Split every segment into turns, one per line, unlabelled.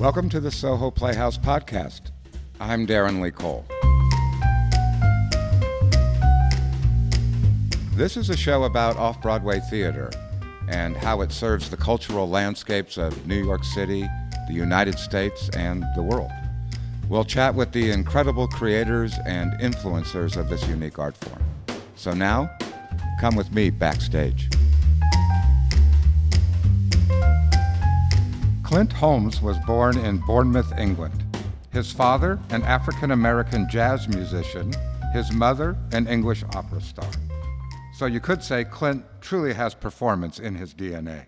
Welcome to the Soho Playhouse podcast. I'm Darren Lee Cole. This is a show about off Broadway theater and how it serves the cultural landscapes of New York City, the United States, and the world. We'll chat with the incredible creators and influencers of this unique art form. So now, come with me backstage. Clint Holmes was born in Bournemouth, England. His father, an African American jazz musician, his mother, an English opera star. So you could say Clint truly has performance in his DNA.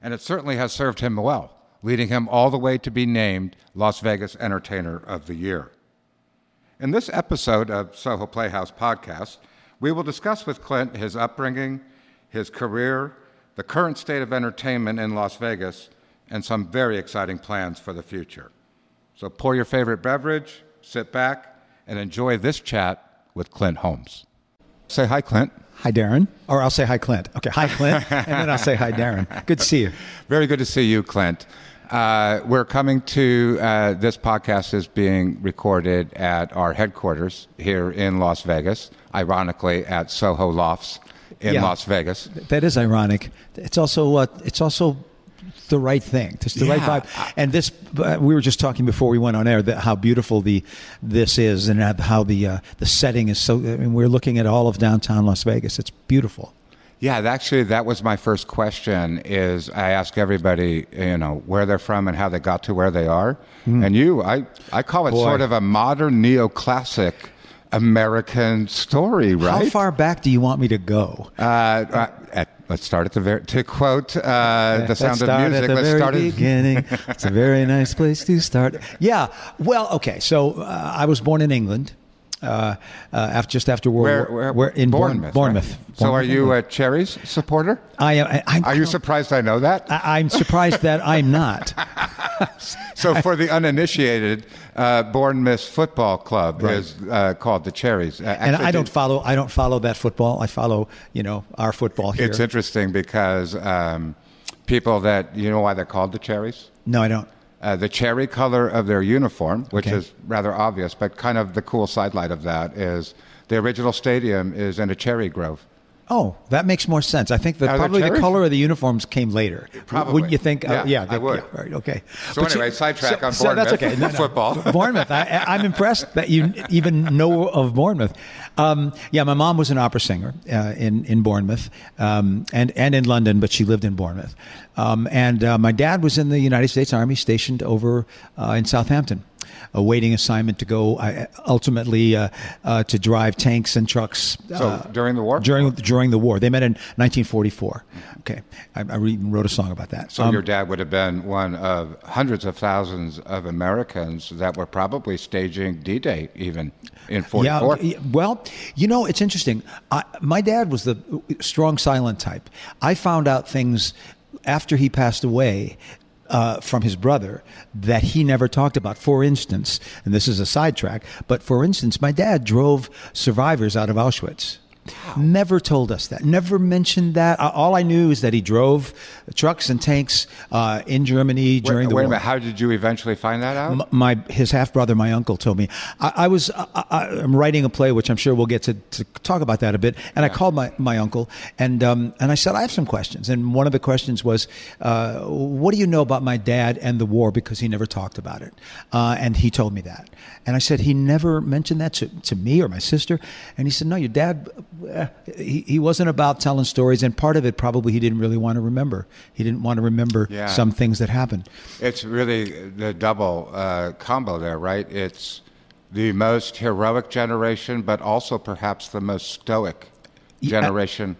And it certainly has served him well, leading him all the way to be named Las Vegas Entertainer of the Year. In this episode of Soho Playhouse podcast, we will discuss with Clint his upbringing, his career, the current state of entertainment in Las Vegas, and some very exciting plans for the future. So pour your favorite beverage, sit back, and enjoy this chat with Clint Holmes. Say hi, Clint.
Hi, Darren. Or I'll say hi, Clint. Okay, hi, Clint. and then I'll say hi, Darren. Good to see you.
Very good to see you, Clint. Uh, we're coming to uh, this podcast is being recorded at our headquarters here in Las Vegas, ironically at Soho Lofts in
Yeah.
Las Vegas.
That is ironic. It's also uh, it's also the right thing. It's the right vibe. And this, uh, we were just talking before we went on air that how beautiful the this is, and how the uh, the setting is so. I mean, we're looking at all of downtown Las Vegas. It's beautiful.
Yeah, actually, that was my first question. Is I ask everybody, you know, where they're from and how they got to where they are, and you, I, I call it
Boy.
sort of a modern neoclassic American story, right?
How far back do you want me to go?
Uh, uh, at, let's start at the very. To quote uh, the sound of music, let's start at the
beginning. it's a very nice place to start. Yeah. Well, okay. So uh, I was born in England. Uh, uh, after, just after World
where,
War,
where,
in Bourne-
Bournemouth.
Bournemouth.
right? So, are you a Cherries supporter?
I am. I, I'm,
Are you surprised I know that?
I, I'm surprised that I'm not.
So, for the uninitiated, uh, Bournemouth Football Club
Right.
is uh, called the Cherries. Uh,
and I don't follow. I don't follow that football. I follow, you know, our football here.
It's interesting because um, people that you know why they're called the Cherries.
no, I don't.
Uh, the cherry color of their uniform, which
Okay.
is rather obvious, but kind of the cool sidelight of that is the original stadium is in a cherry grove.
Oh, that makes more sense. I think that
Are
probably the color of the uniforms came later.
Probably.
Wouldn't you think?
Yeah,
uh, yeah,
I would.
yeah, right. Okay.
So
But
anyway, sidetrack on
so that's okay. No, no.
football.
Bournemouth. I, I- I'm impressed that you even know of Bournemouth. Um, yeah, my mom was an opera singer uh, in in Bournemouth um, and and in London, but she lived in Bournemouth. Um, and uh, my dad was in the United States Army, stationed over uh, in Southampton. Awaiting assignment to go uh, ultimately uh, uh, to drive tanks and trucks.
So
uh,
during the war?
during during the war, they met in 1944. Okay, I, I even wrote a song about that.
So
Um,
your dad would have been one of hundreds of thousands of Americans that were probably staging D-Day even in 44.
Yeah, well, you know, it's interesting. I, my dad was the strong silent type. I found out things after he passed away uh, from his brother that he never talked about. For instance, and this is a sidetrack, but for instance, my dad drove survivors out of Auschwitz. Never told us that. Never mentioned that. Uh, All I knew is that he drove trucks and tanks uh, in Germany during
wait,
the
wait
war
a minute. How did you eventually find that out?
M- my his half brother, my uncle, told me I, I was I, I'm writing a play, which I'm sure we'll get to, to talk about that a bit. And I called my, my uncle and um, and I said I have some questions. And one of the questions was, uh, what do you know about my dad and the war? Because he never talked about it, uh, and he told me that. And I said he never mentioned that to, to me or my sister. And he said, no, your dad, he, he wasn't about telling stories, and part of it probably he didn't really want to remember. He didn't want to remember
Yeah.
some things that happened.
It's really the double uh, combo there, right? It's the most heroic generation, but also perhaps the most stoic
Yeah.
generation.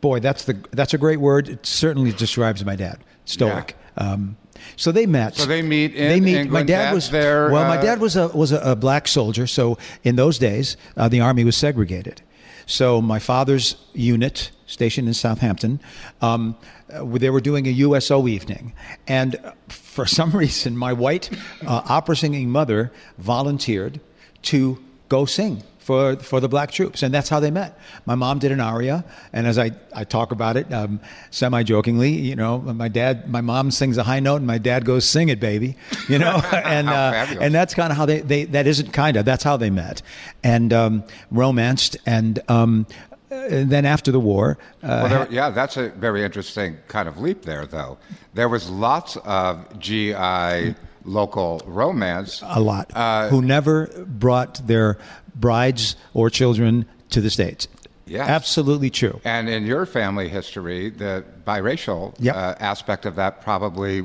Boy, that's the that's a great word. It certainly describes my dad. Stoic. Um, so they met.
So they meet in
they meet. my dad
Dad's
was
there,
Well, my
uh,
dad was a was a, a black soldier. So in those days, uh, the army was segregated. So my father's unit, stationed in Southampton, um, uh, they were doing a USO evening, and uh, for some reason, my white uh, opera singing mother volunteered to go sing for for the black troops, and that's how they met. My mom did an aria, and as I, I talk about it um, semi jokingly, you know, my dad, my mom sings a high note, and my dad goes, "Sing it, baby," you know, and uh, and that's kind of how they, they that isn't kind of that's how they met, and um, romanced, and um, and then after the war.
Uh, well, there, yeah, that's a very interesting kind of leap there, though. There was lots of GI local romance.
A lot. Uh, who never brought their brides or children to the States.
Yes.
Absolutely true.
And in your family history, the biracial yep. uh, aspect of that probably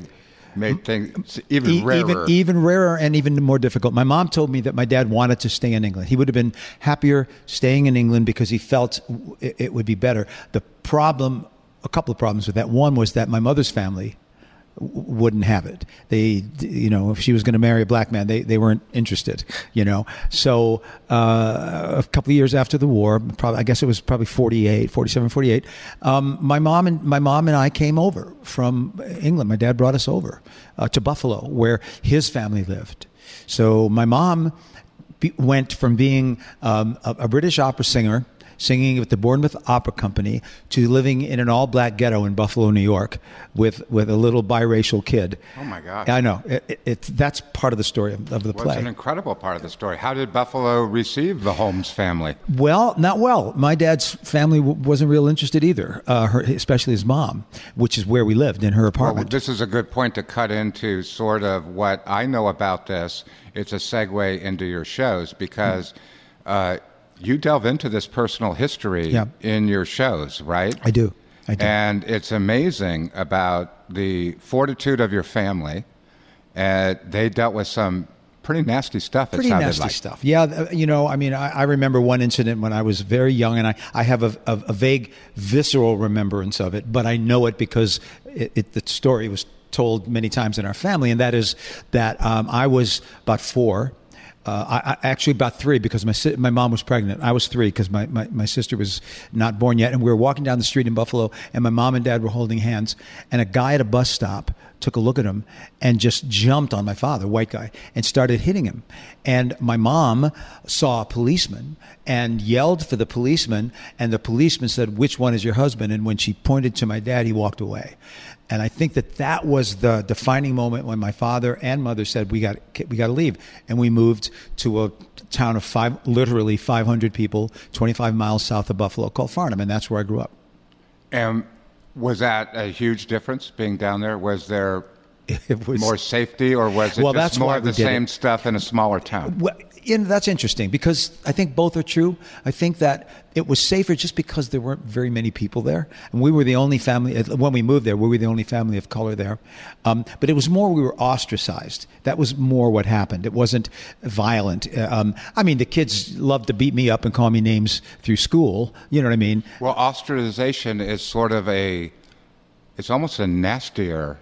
made things even e- rarer.
Even, even rarer and even more difficult. My mom told me that my dad wanted to stay in England. He would have been happier staying in England because he felt it, it would be better. The problem, a couple of problems with that. One was that my mother's family wouldn't have it. They, you know, if she was going to marry a black man, they, they weren't interested, you know. So uh, a couple of years after the war, probably, I guess it was probably 48, 47, 48, um, my mom and my mom and I came over from England. My dad brought us over uh, to Buffalo where his family lived. So my mom be, went from being um, a, a British opera singer singing with the Bournemouth Opera Company to living in an all black ghetto in Buffalo, New York, with, with a little biracial kid.
Oh my God!
I know it, it, it that's part of the story of, of the
well,
play.
It's an incredible part of the story. How did Buffalo receive the Holmes family?
Well, not well. My dad's family w- wasn't real interested either, uh, her, especially his mom, which is where we lived in her apartment.
Well, this is a good point to cut into sort of what I know about this. It's a segue into your shows because. Uh, you delve into this personal history yeah. in your shows, right?
I do. I do.
And it's amazing about the fortitude of your family. And they dealt with some pretty nasty stuff.
Pretty nasty
like.
stuff. Yeah, uh, you know, I mean, I, I, remember one incident when I was very young, and I, I have a, a, a vague, visceral remembrance of it, but I know it because it, it, the story was told many times in our family, and that is that um, I was about four uh, I, I, actually about three because my my mom was pregnant. I was three because my, my, my sister was not born yet, and we were walking down the street in Buffalo, and my mom and dad were holding hands, and a guy at a bus stop took a look at him and just jumped on my father, white guy, and started hitting him. And my mom saw a policeman and yelled for the policeman, and the policeman said, "Which one is your husband?" And when she pointed to my dad, he walked away. And I think that that was the defining moment when my father and mother said, "We got we got to leave," and we moved to a town of five, literally 500 people, 25 miles south of Buffalo, called Farnham, and that's where I grew up.
And was that a huge difference being down there? Was there it was, more safety, or was it well, just more of the same it. stuff in a smaller town?
Well, and that's interesting because I think both are true. I think that it was safer just because there weren't very many people there, and we were the only family when we moved there. We were the only family of color there, um, but it was more we were ostracized. That was more what happened. It wasn't violent. Uh, um, I mean, the kids loved to beat me up and call me names through school. You know what I mean?
Well, ostracization is sort of a, it's almost a nastier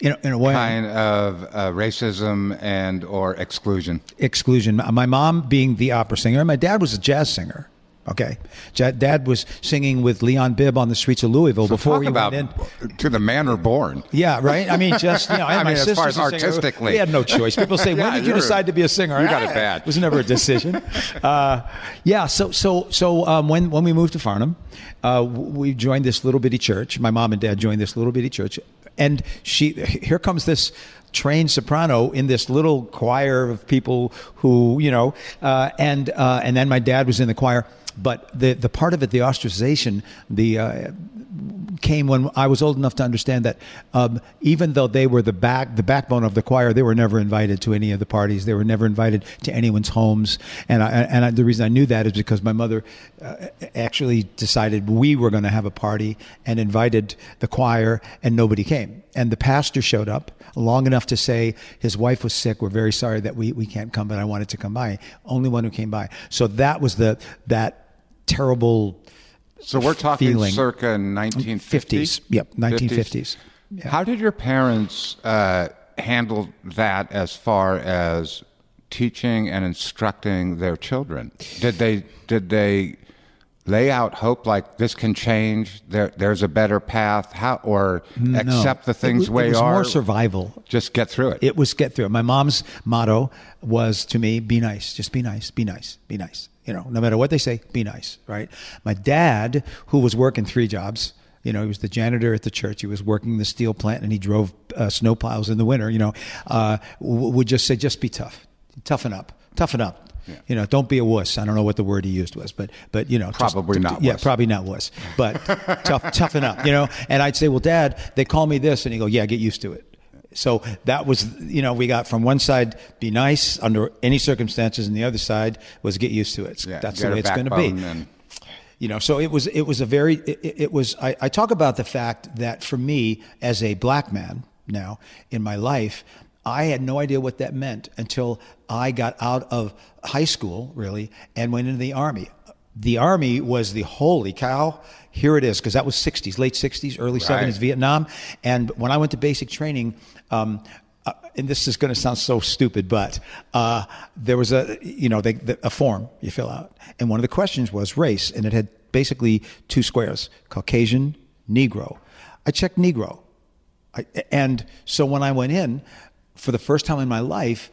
in a, in a way.
Kind of uh, racism and or exclusion.
Exclusion. My mom being the opera singer and my dad was a jazz singer okay? Dad was singing with leon bibb on the streets of louisville
so
before we
about
went in.
to the manner born.
Yeah right? I mean just you know
I
my
mean,
as
far as artistically.
We had no choice. People say yeah, when did you decide to be a singer?
you got it bad.
it was never a decision. Uh, yeah so so so um, when when we moved to farnham uh, we joined this little bitty church. My mom and dad joined this little bitty church and she here comes this trained soprano in this little choir of people who you know uh, and uh, and then my dad was in the choir but the the part of it the ostracization the uh, came when I was old enough to understand that um, even though they were the back the backbone of the choir, they were never invited to any of the parties. They were never invited to anyone's homes. And I, and I, the reason I knew that is because my mother uh, actually decided we were going to have a party and invited the choir, and nobody came. And the pastor showed up long enough to say his wife was sick. We're very sorry that we, we can't come, but I wanted to come by. Only one who came by. So that was the that terrible
so we're talking
feeling.
circa 1950s?
Yep, 1950s.
Yeah. How did your parents uh, handle that as far as teaching and instructing their children? Did they did they lay out hope like this can change? There, there's a better path. How or no. accept the things
it,
way
it was
are.
more survival.
Just get through it.
It was get through it. My mom's motto was to me, "Be nice. Just be nice. Be nice. Be nice." You know, no matter what they say, be nice, right? My dad, who was working three jobs, you know, he was the janitor at the church. He was working the steel plant, and he drove uh, snow piles in the winter. You know, uh, would just say, just be tough, toughen up, toughen up. Yeah. You know, don't be a wuss. I don't know what the word he used was, but but you know,
probably
just,
not.
Yeah, probably not wuss, but tough, toughen up. You know, and I'd say, well, Dad, they call me this, and he go, yeah, get used to it. So that was, you know, we got from one side, be nice under any circumstances, and the other side was get used to it. Yeah, That's the way it's going to be. And- you know so it was it was a very it, it was I, I, talk about the fact that for me as a black man now in my life i had no idea what that meant until i got out of high school really and went into the army the army was the holy cow here it is because that was 60s late 60s early right. 70s vietnam and when i went to basic training um, uh, and this is going to sound so stupid, but uh, there was a you know they, the, a form you fill out, and one of the questions was race, and it had basically two squares: Caucasian, Negro. I checked Negro, I, and so when I went in for the first time in my life,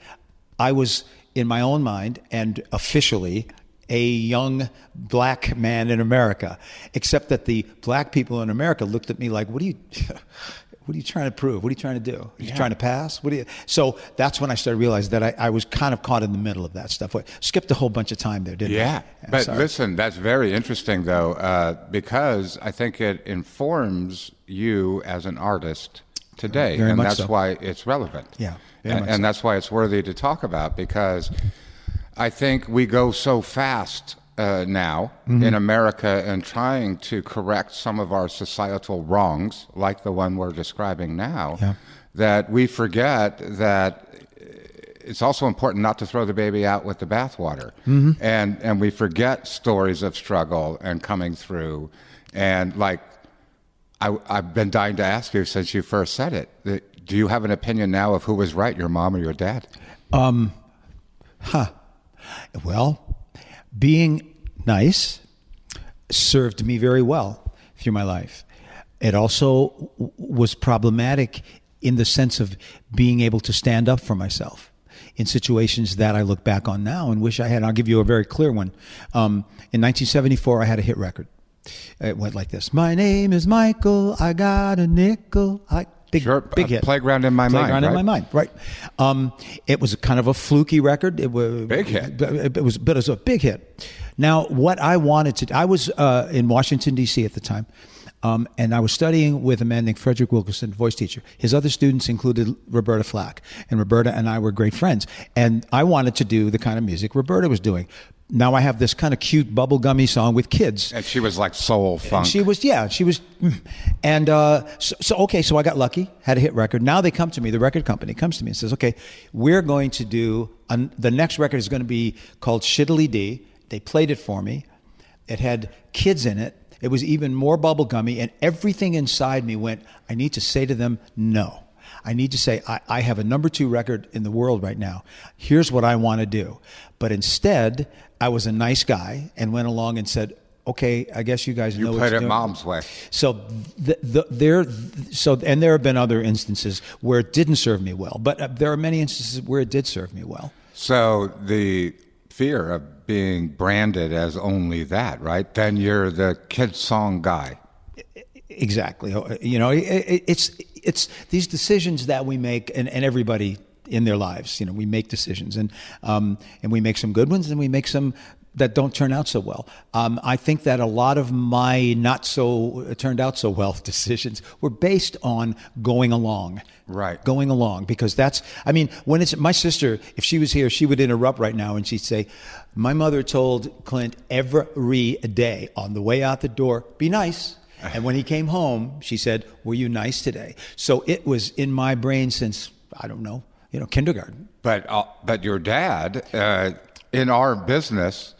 I was in my own mind and officially a young black man in America, except that the black people in America looked at me like, "What are you?" what are you trying to prove? What are you trying to do? Are you yeah. trying to pass? What do you? So that's when I started realizing that I, I, was kind of caught in the middle of that stuff. Skipped a whole bunch of time there, didn't
yeah. I? Yeah. But sorry. listen, that's very interesting though, uh, because I think it informs you as an artist today,
very
and that's
so.
why it's relevant.
Yeah.
And, and
so.
that's why it's worthy to talk about because I think we go so fast uh, now mm-hmm. in America and trying to correct some of our societal wrongs, like the one we're describing now, yeah. that we forget that it's also important not to throw the baby out with the bathwater. Mm-hmm. And, and we forget stories of struggle and coming through. And like, I, I've been dying to ask you since you first said it. Do you have an opinion now of who was right, your mom or your dad?
Um, huh. Well, being nice served me very well through my life. It also was problematic in the sense of being able to stand up for myself in situations that I look back on now and wish I had. I'll give you a very clear one. Um, in 1974, I had a hit record. It went like this: My name is Michael. I got a nickel. I big,
sure.
big hit.
Playground in my
Playground
mind.
Playground in my mind. Right. Um, it was kind of a fluky record. It was
big hit.
It was, but it was a big hit. Now, what I wanted to, I was uh, in Washington D.C. at the time. Um, and I was studying with a man named Frederick Wilkerson, voice teacher. His other students included Roberta Flack, and Roberta and I were great friends. And I wanted to do the kind of music Roberta was doing now I have this kind of cute bubblegummy song with kids.
And she was like soul funk.
And she was, yeah, she was. Mm. And uh, so, so, okay, so I got lucky, had a hit record. Now they come to me, the record company comes to me and says, okay, we're going to do, an, the next record is going to be called Shiddly D. They played it for me. It had kids in it. It was even more bubblegummy, and everything inside me went, I need to say to them, no. I need to say, I, I have a number two record in the world right now. Here's what I want to do. But instead, I was a nice guy and went along and said, okay, I guess you guys
you
know.
You
played
it
doing.
mom's way.
So the, the, there, so and there have been other instances where it didn't serve me well, but uh, there are many instances where it did serve me well.
So the fear of being branded as only that, right? Then you're the kid song guy.
Exactly. Uh, you know, it, it's it's these decisions that we make, and, and everybody in their lives. You know, we make decisions, and um, and we make some good ones, and we make some that don't turn out so well. Um, I think that a lot of my not so uh, turned out so well decisions were based on going along.
Right.
Going along because that's I mean when it's my sister if she was here she would interrupt right now and she'd say my mother told Clint every day on the way out the door be nice and when he came home she said were you nice today so it was in my brain since I don't know you know, kindergarten.
But uh, but your dad uh, in our business.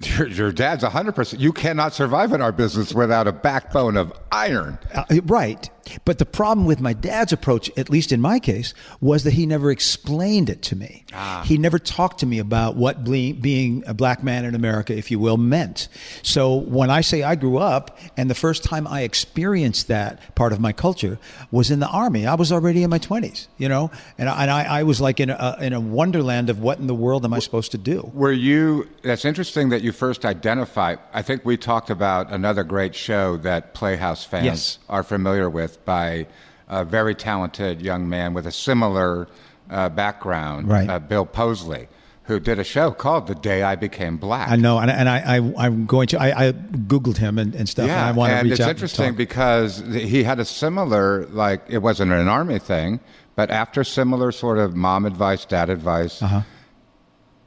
Your, your dad's 100%. You cannot survive in our business without a backbone of iron.
Uh, right. But the problem with my dad's approach, at least in my case, was that he never explained it to me.
Ah.
He never talked to me about what ble- being a black man in America, if you will, meant. So when I say I grew up, and the first time I experienced that part of my culture was in the army, I was already in my 20s, you know, and I, and I, I was like in a, in a wonderland of what in the world am I supposed to do?
Were you, that's interesting that you first identify. I think we talked about another great show that Playhouse fans
Yes.
are familiar with by a very talented young man with a similar uh, background,
Right.
uh, Bill Posley, who did a show called The Day I Became Black.
I know, and, and I, I, I'm going to. I, I googled him and, and stuff, and I want to reach
it's
out.
interesting
and talk.
because he had a similar, like it wasn't an army thing, but after similar sort of mom advice, dad advice,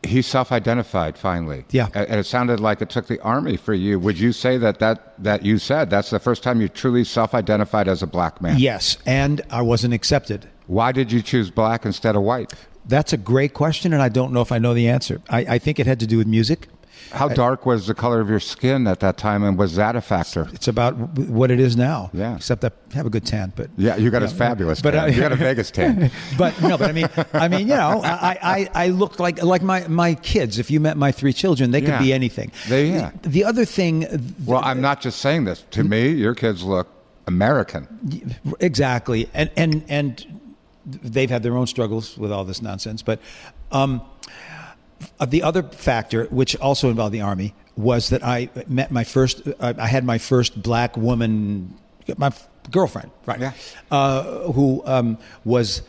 he self-identified finally.
Yeah.
And it sounded like it took the army for you. Would you say that that that you said that's the first time you truly self-identified as a black man?
Yes, and I wasn't accepted.
Why did you choose black instead of white?
That's a great question, and I don't know if I know the answer. I, I think it had to do with music.
How dark was the color of your skin at that time, and was that a factor?
It's about what it is now.
Yeah.
Except I have a good tan, but
Yeah, you got a fabulous
but
tan.
I-
you got a Vegas tan.
but no, but I mean, I mean, you know, I, I, I looked like like my my kids. If you met my three children, they could
Yeah.
be anything.
They- yeah.
The, the other thing,
Well, I'm not just saying this. To me, your kids look American.
exactly, and and and they've had their own struggles with all this nonsense. But um, the other factor, which also involved the army, was that I met my first. Uh, I had my first black woman, my girlfriend, right?
Yeah.
Uh, who um, was.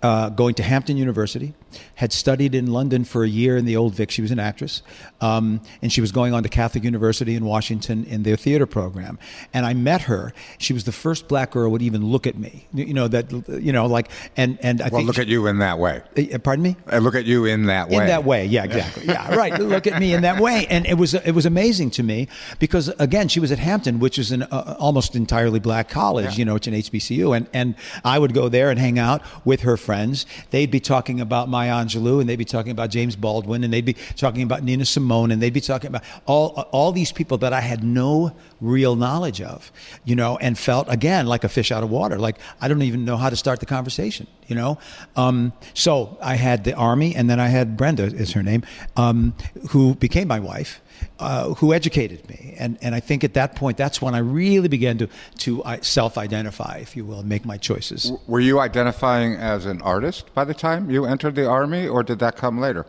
Uh, going to Hampton University, had studied in London for a year in the Old Vic. She was an actress, um, and she was going on to Catholic University in Washington in their theater program. And I met her. She was the first black girl who would even look at me. You know that. You know, like and and I
Well, look at you in that way.
Uh, Pardon me.
Uh, Look at you in that way.
In that way, yeah, exactly. Yeah, right. Look at me in that way, and it was it was amazing to me because again, she was at Hampton, which is an uh, almost entirely black college.
Yeah.
You know, it's an HBCU, and and I would go there and hang out with her friends. They'd be talking about Maya Angelou, and they'd be talking about James Baldwin, and they'd be talking about Nina Simone, and they'd be talking about all all these people that I had no real knowledge of, you know, and felt again like a fish out of water. Like I don't even know how to start the conversation, you know. Um, so I had the army, and then I had Brenda is her name, um, who became my wife. Uh, who educated me, and and I think at that point, that's when I really began to to uh, self-identify, if you will, and make my choices.
Were you identifying as an artist by the time you entered the army, or did that come later?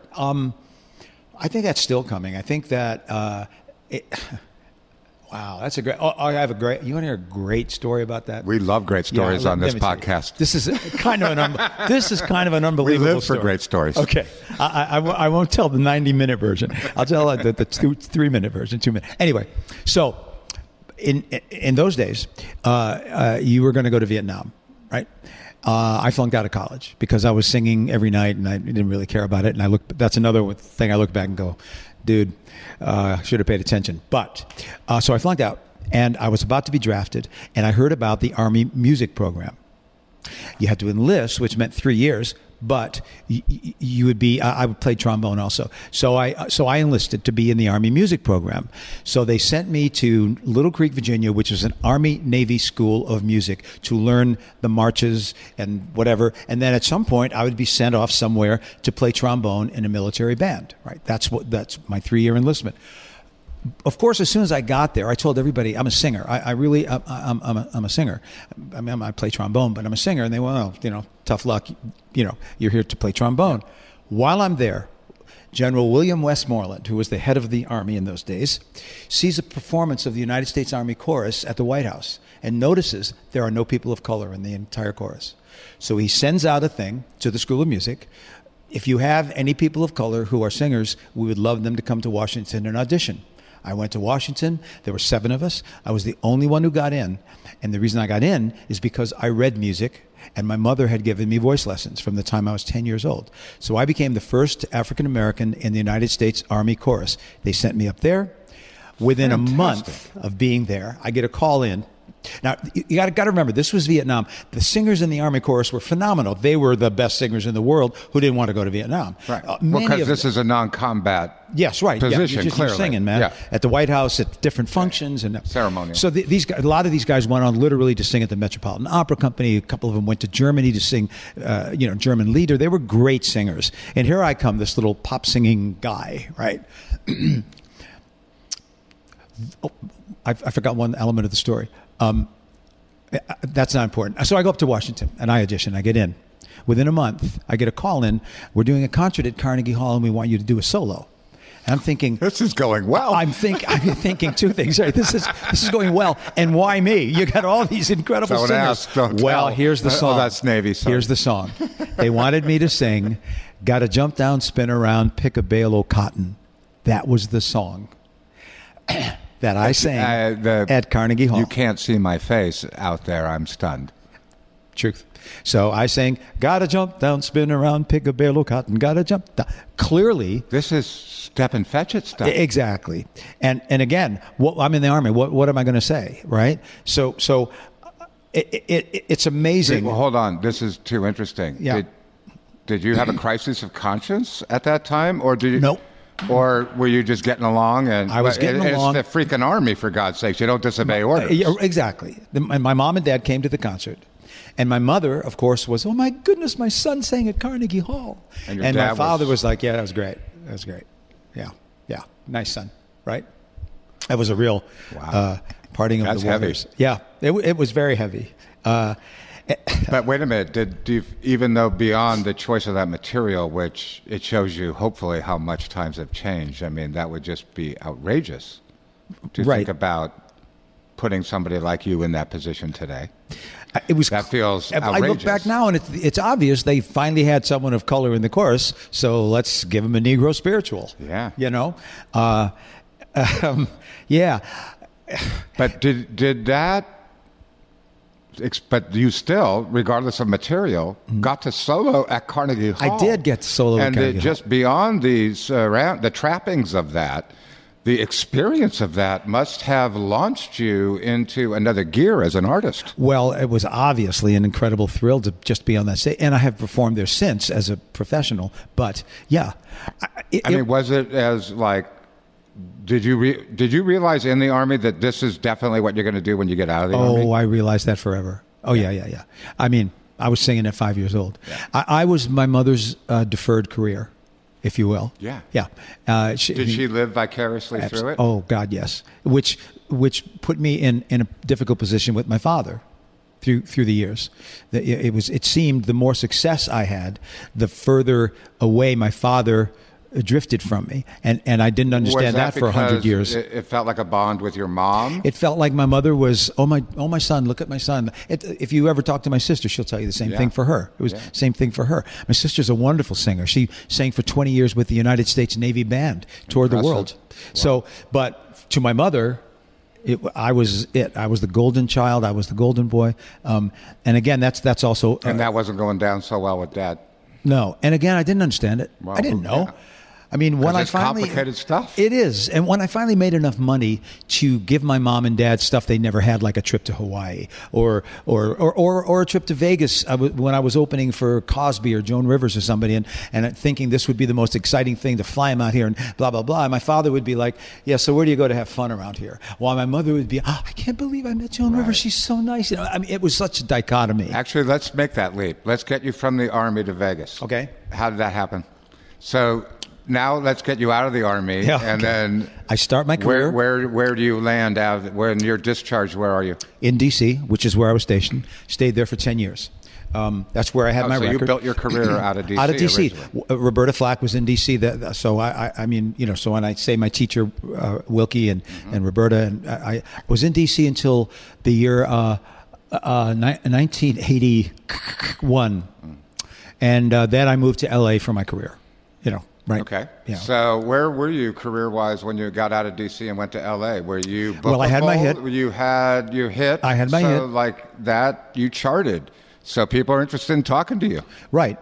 I think that's still coming. I think that. Uh, it, wow, that's a great. Oh, I have a great. You want to hear a great story about that?
we love great stories
let-
on this
me tell you.
podcast.
This is kind of an un- this is kind of an unbelievable.
We live for
story.
great stories.
Okay, I, I, I won't- tell the ninety minute version. I'll tell the, the two, three minute version, two minute. Anyway, so in in those days, uh, uh, you were going to go to Vietnam, right? Uh, I flunked out of college because I was singing every night and I didn't really care about it. And I look, that's another thing I look back and go, dude, uh, should have paid attention. But uh, so I flunked out and I was about to be drafted and I heard about the Army music program. You had to enlist, which meant three years, but you, would be. I would play trombone also, so I so I enlisted to be in the Army music program. So they sent me to Little Creek, Virginia, which is an Army Navy school of music to learn the marches and whatever. And then at some point, I would be sent off somewhere to play trombone in a military band. Right? That's what. That's my three year enlistment of course, as soon as I got there, I told everybody I'm a singer. I, I really, I, I'm, I'm, a, I'm a singer. I mean, I play trombone, but I'm a singer. And they went, well, you know, tough luck. You know, you're here to play trombone. While I'm there, General William Westmoreland, who was the head of the Army in those days, sees a performance of the United States Army Chorus at the White House and notices there are no people of color in the entire chorus. So he sends out a thing to the School of Music. If you have any people of color who are singers, we would love them to come to Washington and audition. I went to Washington. There were seven of us. I was the only one who got in. And the reason I got in is because I read music and my mother had given me voice lessons from the time I was 10 years old. So I became the first African American in the United States Army Chorus. They sent me up there. Within a month of being there, I get a call in Now you got to remember this was Vietnam. The singers in the Army chorus were phenomenal. They were the best singers in the world who didn't want to go to Vietnam.
Right.
Uh,
because this
them-
is a non-combat.
Yes, right. Yeah,
Position,
you're just
clearly.
singing, man,
Yeah.
at the White House, at different functions and
Ceremonial.
So the, these guys, a lot of these guys went on literally to sing at the Metropolitan Opera Company. A couple of them went to Germany to sing, uh, you know, German lieder. They were great singers. And here I come, this little pop singing guy, right? oh, I, I forgot one element of the story. Um, that's not important. So I go up to Washington and I audition. I get in. Within a month, I get a call in. We're doing a concert at Carnegie Hall, and we want you to do a solo. And I'm thinking,
This is going well.
I'm think I'm thinking two things. Right? This is this is going well, and why me? You got all these incredible
Don't
singers.
ask,
well,
tell.
here's the
Oh,
song.
that's Navy song.
Here's the song. They wanted me to sing, "Got to jump down, spin around, pick a bale o' cotton." That was the song that I sang
Uh, the-
at Carnegie Hall.
You can't see my face out there. I'm stunned.
Truth. So I sang, "Gotta jump down, spin around, pick a bale o' cotton." Gotta jump down. Clearly,
This is step and fetch it stuff.
Exactly. And and again, what, I'm in the army. What what am I going to say, right? So so it, it, it's amazing.
Well, hold on. This is too interesting.
Yeah.
Did, did you have a crisis of conscience at that time, or did you?
Nope.
Or were you just getting along? And
I was getting
it-
along.
It's the freaking army, for God's sakes! You don't disobey orders.
Yeah, exactly. The- my, my mom and dad came to the concert. And my mother, of course, was, oh my goodness, my son sang at Carnegie Hall.
And your
my father
was-
was like, yeah, that was great. That was great. Yeah, yeah. Nice son, right? That was a real
Wow.
uh, parting of
That's
the
heavy.
waters. Yeah, it, it was very heavy. Uh,
But wait a minute. Did do you, even though beyond the choice of that material, which it shows you hopefully how much times have changed. I mean, that would just be outrageous to
Right.
think about putting somebody like you in that position today.
It was
That feels Outrageous.
I look back now, and it's, it's obvious they finally had someone of color in the chorus. So let's give them a Negro spiritual.
Yeah.
you know, uh, um, yeah.
But did did that? But you still, regardless of material, got to solo at Carnegie Hall.
Mm-hmm. I did get to solo at
and
Carnegie
it, just beyond the surround, the trappings of that, the experience of that must have launched you into another gear as an artist.
Well, it was obviously an incredible thrill to just be on that stage, and I have performed there since as a professional. But yeah, it,
I mean, was it as like? Did you re- did you realize in the army that this is definitely what you're going to do when you get out of the army?
Oh, I realized that forever. Oh yeah, yeah, yeah. I mean, I was singing at five years old. I, I was my mother's uh, deferred career, if you will.
Yeah.
yeah. Uh, she,
Did she live vicariously
Abs-
through it?
Oh God, yes. Which which put me in, in a difficult position with my father through through the years. It was it seemed the more success I had, the further away my father drifted from me, and and I didn't understand
Was
that, for a hundred years.
It, felt like a bond with your mom.
It felt like my mother was, oh my, oh my son, look at my son. It, if you ever talk to my sister, she'll tell you the same
Yeah.
thing for her. It was
Yeah.
same thing for her. My sister's a wonderful singer. She sang for 20 years with the United States Navy Band, toured the
Impressive.
world. So, but to my mother, it, I was it. I was the golden child. I was the golden boy. Um, and again, that's that's also uh,
and that wasn't going down so well with dad.
no. And again, I didn't understand it.
Wow.
I didn't know.
Yeah.
I mean, when I finally
complicated stuff.
It is, and when I finally made enough money to give my mom and dad stuff they never had, like a trip to Hawaii or or or or, or a trip to Vegas, I w- when I was opening for Cosby or Joan Rivers or somebody, and and thinking this would be the most exciting thing to fly them out here and blah blah blah. And my father would be like, "Yeah, so where do you go to have fun around here?" While my mother would be, oh, "I can't believe I met Joan Rivers. She's so nice." You know, I mean, it was such a dichotomy.
Actually, let's make that leap. Let's get you from the army to Vegas.
Okay.
How did that happen? So now let's get you out of the army,
Yeah,
and
okay.
then
I start my career.
where where where do you land out? of- When you're discharged, where are you?
in D.C., which is where I was stationed. Stayed there for ten years. Um, that's where I had
Oh,
my
so
record.
you built your career out of D.C.
out of D.C. W- uh, Roberta Flack was in D.C. That, so I, I, I mean, you know, so when I say my teacher uh, Wilkie and,
Mm-hmm.
and Roberta, and I, I was in D.C. until the year uh, uh, ni- 1981, and uh, then I moved to L.A. for my career. You know, right?
Okay.
Yeah.
So where were you career-wise when you got out of D.C. and went to L.A.? Were you
Well, I had my hit.
You had you hit.
I had my
so
hit.
like that, you charted. So people are interested in talking to you.
Right.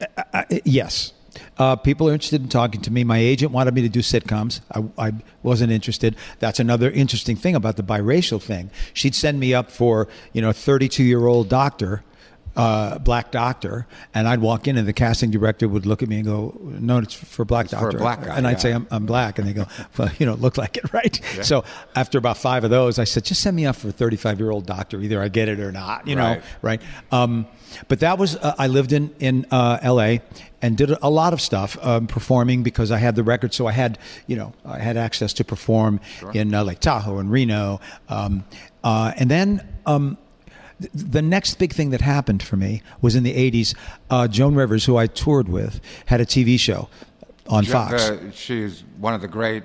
Uh, uh, yes. Uh, people are interested in talking to me. My agent wanted me to do sitcoms. I, I wasn't interested. That's another interesting thing about the biracial thing. She'd send me up for you know, a 32 year old doctor uh, black doctor, and I'd walk in, and the casting director would look at me and go, "No, it's for black
for a
doctor."
black guy,
and I'd
yeah.
say, I'm, "I'm black," and they go, "Well, you don't look like it, right?" So after about five of those, I said, "Just send me up for a 35 year old doctor. Either I get it or not." You know,
Right.
Um, but that was uh, I lived in in uh, L.A. and did a lot of stuff um, performing because I had the record, so I had you know I had access to perform in uh, Lake Tahoe and Reno, um, uh, and then. Um, the next big thing that happened for me was in the 80s. Uh, Joan Rivers, who I toured with, had a TV show on Fox.
The- she's one of the great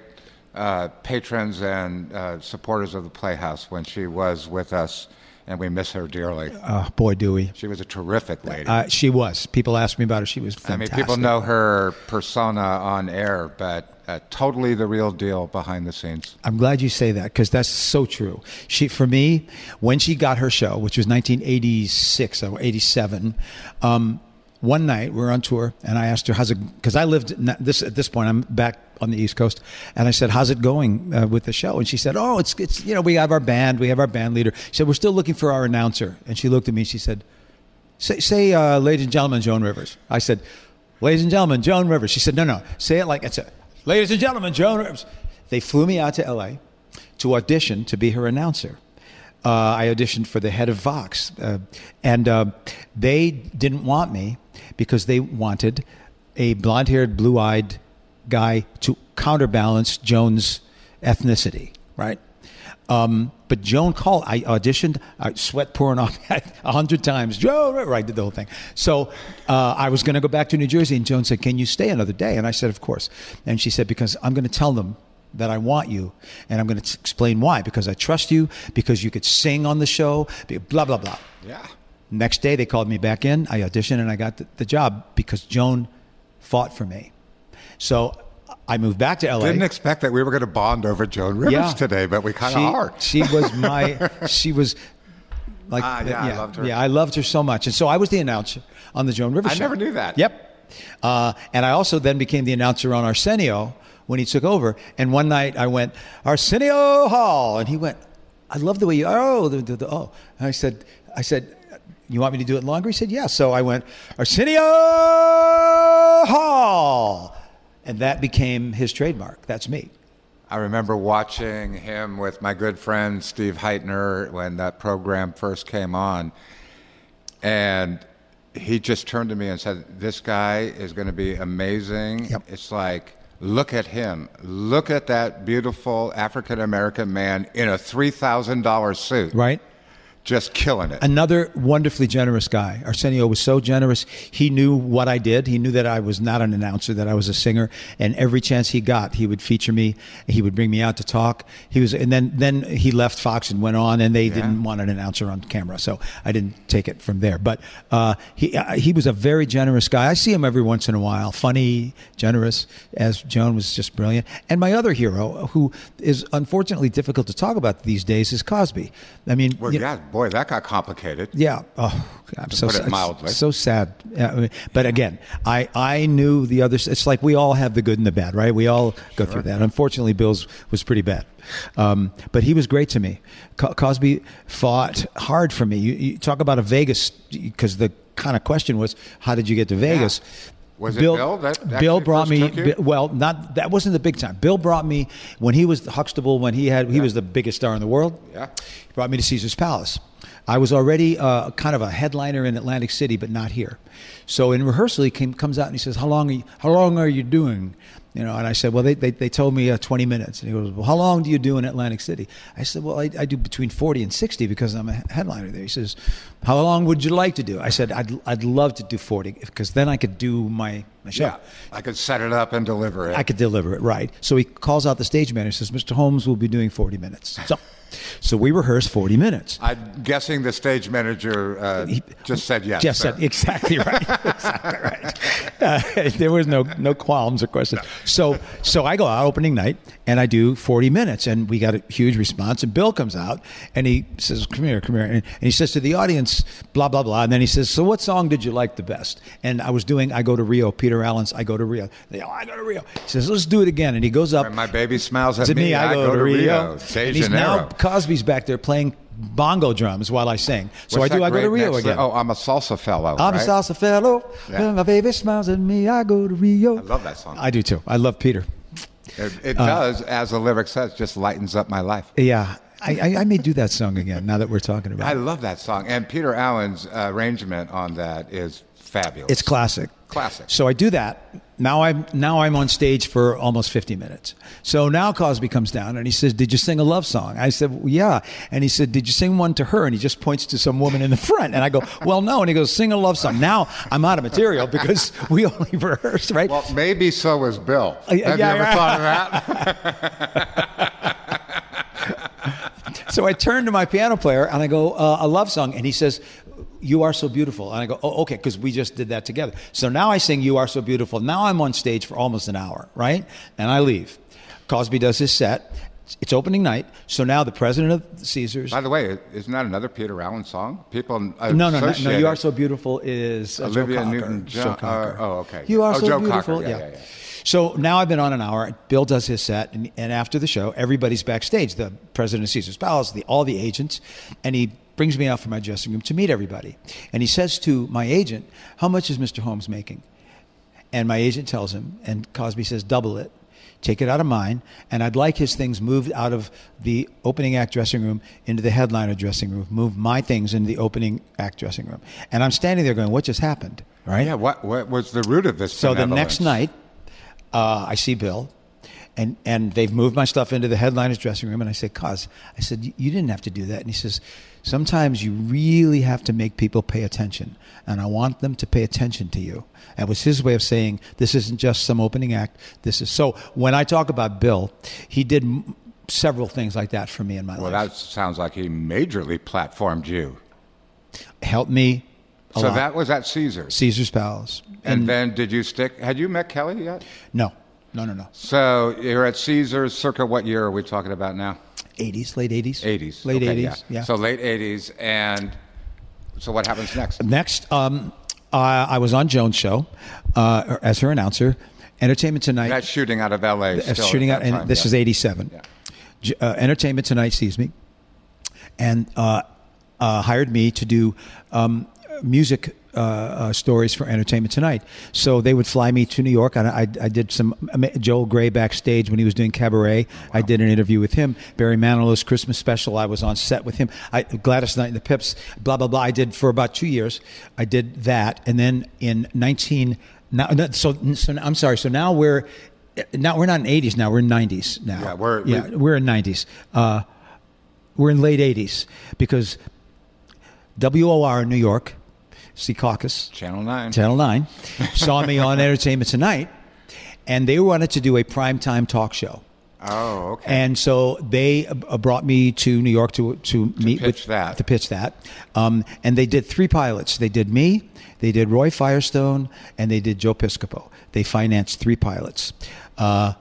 uh, patrons and uh, supporters of the Playhouse when she was with us, and we miss her dearly.
Oh, boy, do we.
She was a terrific lady.
Uh, she was. People asked me about her. She was
I mean, people know her persona on air, but uh, totally the real deal behind the scenes.
I'm glad you say that because that's so true. She, for me, when she got her show, which was 1986 or 87, um, one night we were on tour, and I asked her, "How's it?" Because I lived this at this point. I'm back on the East Coast, and I said, "How's it going uh, with the show?" And she said, "Oh, it's it's you know we have our band, we have our band leader." She said, "We're still looking for our announcer," and she looked at me. and She said, "Say, say uh, ladies and gentlemen, Joan Rivers." I said, "Ladies and gentlemen, Joan Rivers." She said, "No, no, say it like it's a, ladies and gentlemen, Joan Rivers." They flew me out to L.A. to audition to be her announcer. Uh, I auditioned for the head of Fox, uh, and uh, they didn't want me because they wanted a blonde-haired, blue-eyed guy to counterbalance Joan's ethnicity, right? Um, but Joan called. I auditioned. I sweat pouring off a hundred times. Joan, right, I did the whole thing. So uh, I was going to go back to New Jersey, and Joan said, "Can you stay another day?" And I said, "Of course." And she said, "Because I'm going to tell them." That I want you, and I'm going to explain why. Because I trust you. Because you could sing on the show. Blah blah blah.
Yeah.
Next day, they called me back in. I auditioned and I got the, the job because Joan fought for me. So I moved back to LA.
Didn't expect that we were going to bond over Joan Rivers
Yeah.
today, but we kind of are.
She was my. She was like.
Ah, yeah, I loved her.
Yeah, I loved her so much, and so I was the announcer on the Joan Rivers show.
I
show.
never knew that.
Yep. Uh, and I also then became the announcer on Arsenio when he took over. And one night I went Arsenio Hall, and he went, "I love the way you oh the, the, the oh." And I said, I said. You want me to do it longer? He said, Yeah. So I went, Arsenio Hall. And that became his trademark. That's me.
I remember watching him with my good friend Steve Heitner when that program first came on. And he just turned to me and said, This guy is going to be amazing.
Yep.
It's like, look at him. Look at that beautiful African American man in a $3,000 suit.
Right?
Just killing it.
Another wonderfully generous guy. Arsenio was so generous. He knew what I did. He knew that I was not an announcer, that I was a singer. And every chance he got, he would feature me. He would bring me out to talk. He was, and then then he left Fox and went on, and they didn't want an announcer on camera, so I didn't take it from there. But uh, he uh, he was a very generous guy. I see him every once in a while. Funny, generous. As Joan was just brilliant. And my other hero, who is unfortunately difficult to talk about these days, is Cosby. I mean,
well,
you know-
yeah, boy, that got complicated.
yeah. Oh, I'm so
put it
sad.
mildly.
So sad. Yeah, I mean, but again, I I knew the others. It's like we all have the good and the bad, right? We all go through that. Unfortunately, Bill's was pretty bad, um, but he was great to me. Co- Cosby fought hard for me. You, you talk about a Vegas because the kind of question was, how did you get to Vegas?
Was it Bill that
Bill brought me.
took you?
Bi- well, not that wasn't the big time. Bill brought me when he was Huxtable. When he had he was the biggest star in the world.
Yeah.
He brought me to Caesar's Palace. I was already uh, kind of a headliner in Atlantic City, but not here. So in rehearsal, he came, comes out and he says, "How long? Are you, how long are you doing?" You know, and I said, "Well, they they, they told me uh, 20 minutes." And he goes, "Well, how long do you do in Atlantic City?" I said, "Well, I, I do between 40 and 60 because I'm a headliner there." He says, "How long would you like to do?" I said, "I'd I'd love to do 40 because then I could do my my show."
Yeah. I could set it up and deliver it.
I could deliver it right. So he calls out the stage manager, and says, "Mr. Holmes will be doing 40 minutes." So, so we rehearsed 40 minutes.
I'm guessing the stage manager uh, just said yes.
Just
sir.
said exactly right. exactly right. Uh, there was no no qualms or questions. So so I go out opening night and I do 40 minutes and we got a huge response. And Bill comes out and he says, "Come here, come here," and, and he says to the audience, "Blah blah blah." And then he says, "So what song did you like the best?" And I was doing "I Go to Rio," Peter Allen's I Go to Rio. They, oh, I go to Rio. He says, let's do it again. And he goes up.
When my baby smiles at
to me, I, go, to Rio.
De
and he's now Cosby's back there playing bongo drums while I sing. So
What's
I do. I go to Rio again.
Oh, I'm a salsa fellow.
I'm
right?
a salsa fellow.
Yeah.
When my baby smiles at me, I go to Rio.
I love that song.
I do too. I love Peter.
It, it
Uh,
does, as the lyric says, just lightens up my life.
Yeah, I, I, I may do that song again now that we're talking about
I
it.
love that song, and Peter Allen's uh, arrangement on that is fabulous.
It's classic.
Classic.
So I do that. Now I'm now I'm on stage for almost 50 minutes. So now Cosby comes down and he says, "Did you sing a love song?" I said, well, "Yeah." And he said, "Did you sing one to her?" And he just points to some woman in the front. And I go, "Well, no." And he goes, "Sing a love song." Now I'm out of material because we only rehearsed, right?
Well, maybe so was Bill.
Uh,
Have
yeah,
you ever
yeah.
thought of that?
so I turn to my piano player and I go, uh, a love song. And he says, You Are So Beautiful. And I go, Oh, okay, because we just did that together. So now I sing You Are So Beautiful. Now I'm on stage for almost an hour, right? And I leave. Cosby does his set. It's opening night. So now the president of Caesars.
By the way, isn't that another Peter Allen song? People uh,
no, no, no, no. You Are So Beautiful is uh,
Olivia Newton-John- uh, oh, okay.
You Are
Oh,
So
Joe
Beautiful.
Cocker. Yeah,
yeah.
yeah, yeah.
So now I've been on an hour. Bill does his set, and, and after the show, everybody's backstage. The president of Caesar's Palace, the, all the agents, and he brings me out from my dressing room to meet everybody. And he says to my agent, "How much is Mr. Holmes making?" And my agent tells him, and Cosby says, "Double it." Take it out of mine, and I'd like his things moved out of the opening act dressing room into the headliner dressing room. Move my things into the opening act dressing room. And I'm standing there going, "What just happened?" Right?
Yeah, what, what was the root of this?
So the next night, uh, I see Bill, and and they've moved my stuff into the headliner's dressing room, and I say, "Cause," I said, "You you didn't have to do that." And he says, "Sometimes you really have to make people pay attention, and I want them to pay attention to you." That was his way of saying this isn't just some opening act. This is so. When I talk about Bill, he did m- several things like that for me in my
Well,
life.
Well, that sounds like he majorly platformed you.
Helped me.
So
lot.
that was at Caesars.
Caesar's Palace.
And then did you stick? Had you met Kelly yet?
no, no, no, no.
So you're at Caesars. Circa what year are we talking about now?
80s, late 80s.
80s.
Late
Okay,
80s. yeah.
So late 80s, and so what happens next?
Next, um, uh, I was on Joan's show uh, as her announcer. Entertainment Tonight.
That's shooting out of L.A. still
shooting out, and
time,
this
yeah.
is '87.
Yeah.
Uh, Entertainment Tonight sees me, and uh, uh, hired me to do um, music uh, uh, stories for Entertainment Tonight. So they would fly me to New York. And I, I did some Joel Grey backstage when he was doing Cabaret. I did an interview with him. Barry Manilow's Christmas special. I was on set with him. I, Gladys Knight and the Pips. Blah blah blah. I did for about two years. I did that, and then in 19. Now, so, so I'm sorry. So now we're now we're not in 80s. Now we're in 90s. Now
Yeah, we're-
yeah
we-
we're in 90s. Uh, we're in late 80s because WOR in New York, Secaucus,
Channel 9.
Channel 9, saw me on Entertainment Tonight, and they wanted to do a primetime talk show.
oh, okay.
And so they uh, brought me to New York to to, meet
pitch
with
that.
to pitch that. Um, and they did three pilots. They did me, they did Roy Firestone, and they did Joe Piscopo. They financed three pilots. Uh,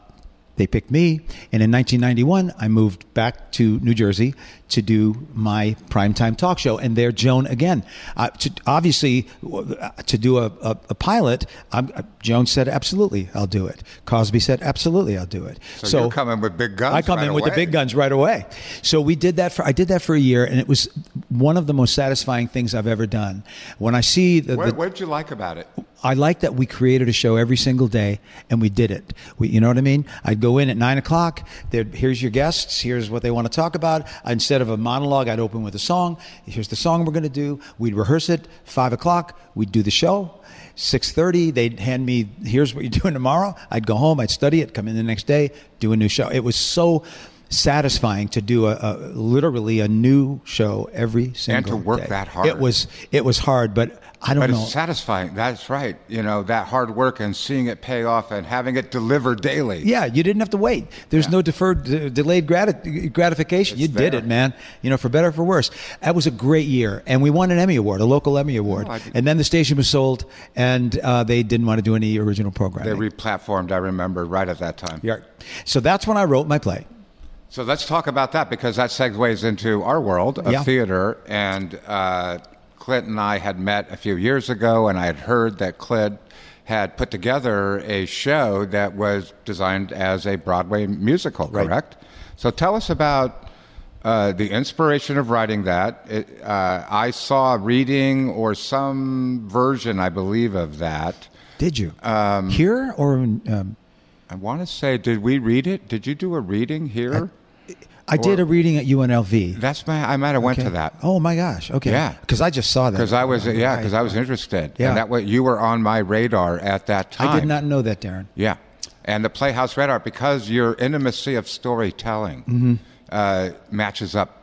they picked me, and in 1991, I moved back to New Jersey to do my primetime talk show. And there, Joan again. Uh, to, obviously, uh, to do a, a, a pilot, I'm, Joan said, "Absolutely, I'll do it." Cosby said, "Absolutely, I'll do it."
So you're coming with big guns
I come
right
in with the big guns right away. So we did that for I did that for a year, and it was one of the most satisfying things I've ever done. When I see the,
what,
the
what did you like about it?
I like that we created a show every single day, and we did it. We, you know what I mean? I'd go in at nine o'clock. Here's your guests. Here's what they want to talk about. Instead of a monologue, I'd open with a song. Here's the song we're going to do. We'd rehearse it. Five o'clock, we'd do the show. Six thirty, they'd hand me. Here's what you're doing tomorrow. I'd go home. I'd study it. Come in the next day, do a new show. It was so satisfying to do a, a literally a new show every single and
to work
day.
that hard.
It was it was hard, but I don't
But
know.
it's satisfying. That's right. You know, that hard work and seeing it pay off and having it delivered daily.
Yeah, you didn't have to wait. There's no deferred, d- delayed grati- gratification.
It's
you did it, man. You know, for better or for worse. That was a great year, and we won an Emmy award, a local Emmy award.
Oh,
and then the station was sold, and uh, they didn't want to do any original programming.
They replatformed, I remember, right at that time.
Yeah. So that's when I wrote my play.
So let's talk about that because that segues into our world of
Yeah.
theater. And uh, Clint and I had met a few years ago, and I had heard that Clint had put together a show that was designed as a Broadway musical,
Right.
correct? So tell us about uh, the inspiration of writing that. It, uh, I saw a reading or some version, I believe, of that.
Did you
Um,
here or um,
I want to say, did we read it? Did you do a reading here?
I did a reading at UNLV.
That's my. I might have went
Okay.
to that
Oh my gosh! Okay.
Yeah.
Because I just saw that.
because I was. Yeah, because I was interested.
Yeah.
And that was, you were on my radar at that time.
I did not know that, Darren.
Yeah, and the Playhouse Radar because your intimacy of storytelling
Mm-hmm.
uh, matches up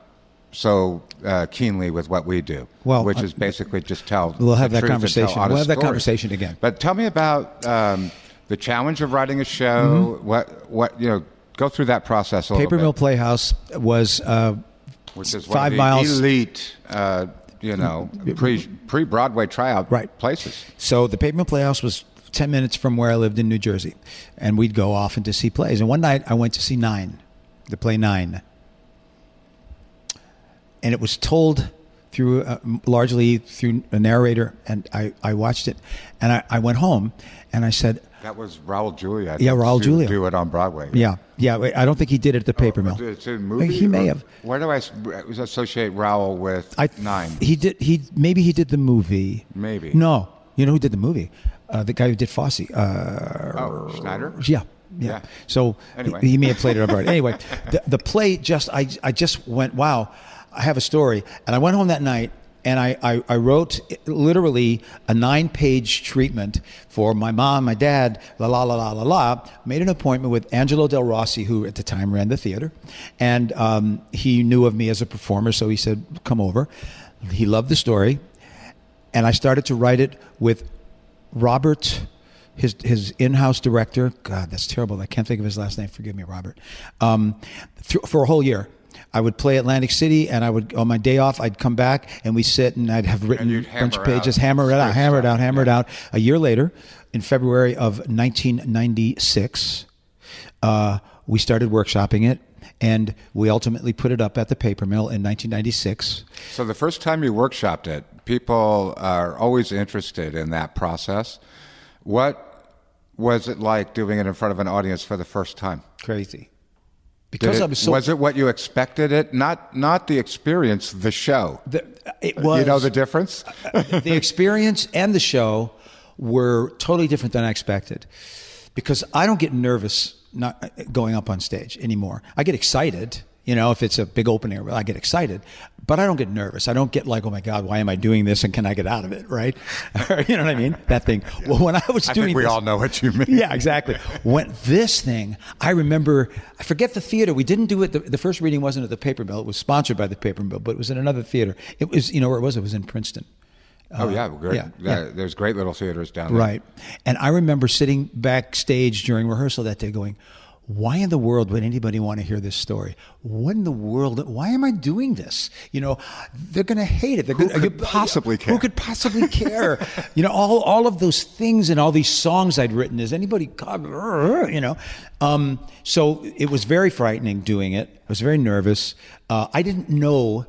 so uh, keenly with what we do.
Well,
which
uh,
is basically just tell.
We'll have that conversation. We'll have that conversation again.
But tell me about um, the challenge of writing a show.
Mm-hmm.
What what you know? Go through that process a
Paper Mill Playhouse was uh,
which is
five
one of the
miles-
elite. Uh, you know, pre pre Broadway tryout
Right.
places.
So the Paper Mill Playhouse was 10 minutes from where I lived in New Jersey. And we'd go often to see plays. And one night I went to see Nine, the play Nine. And it was told through uh, largely through a narrator. And I, I watched it. And I, I went home and I said,
That was Raul Julia.
Yeah,
think,
Raul Julia.
Do it on Broadway.
yeah, yeah. wait, I don't think he did it at the Paper Mill.
It's a movie.
He may have.
Where do I associate Raul with
I
Nine?
He did. He maybe he did the movie.
Maybe.
No, you know who did the movie? Uh, the guy who did Fosse. Uh,
oh, Scheider.
yeah, yeah.
Yeah.
So he-
Anyway.
he, may have played it up right. Anyway, the, the play just I I just went wow. I have a story, and I went home that night. And I, I, I wrote literally a nine page treatment for my mom, my dad, la la la la la la. Made an appointment with Angelo Del Rossi, who at the time ran the theater. And um, he knew of me as a performer, so he said, Come over. He loved the story and I started to write it with Robert, his his in-house director. God, that's terrible. I can't think of his last name. Forgive me, Robert. Um, th- for a whole year, I would play Atlantic City, and I would on my day off, I'd come back and we sit and I'd have written a bunch of
out
pages, hammer it out, hammer it out, hammer it out. A year later, in February of 1996, uh, we started workshopping it. And we ultimately put it up at the paper mill in 1996.
So the first time you workshopped it, people are always interested in that process. What was it like doing it in front of an audience for the first time?
Crazy. Because
it-
I was so was
it what you expected it? Not not the experience, the show.
The, it was
you know the difference?
the experience and the show were totally different than I expected because I don't get nervous not uh, going up on stage anymore. I get excited, you know, if it's a big open air, I get excited, but I don't get nervous. I don't get like, oh my God, why am I doing this and can I get out of it, right? you know what I mean? That thing. Well, when I was
I
doing
think we
this-
all know what you mean.
yeah, exactly. When this thing, I remember, I forget the theater. We didn't do it. The, the first reading wasn't at the Paper Mill. It was sponsored by the Paper Mill, but it was in another theater. It was, you know, where it was. It was in Princeton.
Oh yeah, uh, great.
yeah,
Yeah,
yeah.
There's great little theaters down there.
Right. And I remember sitting backstage during rehearsal that day going, why in the world would anybody want to hear this story? What in the world? Why am I doing this? You know, they're going to hate it. They're
Who
gonna,
could possibly care?
Who could possibly care? you know, all, all of those things and all these songs I'd written. Is anybody, you know? Um, so it was very frightening doing it. I was very nervous. Uh, I didn't know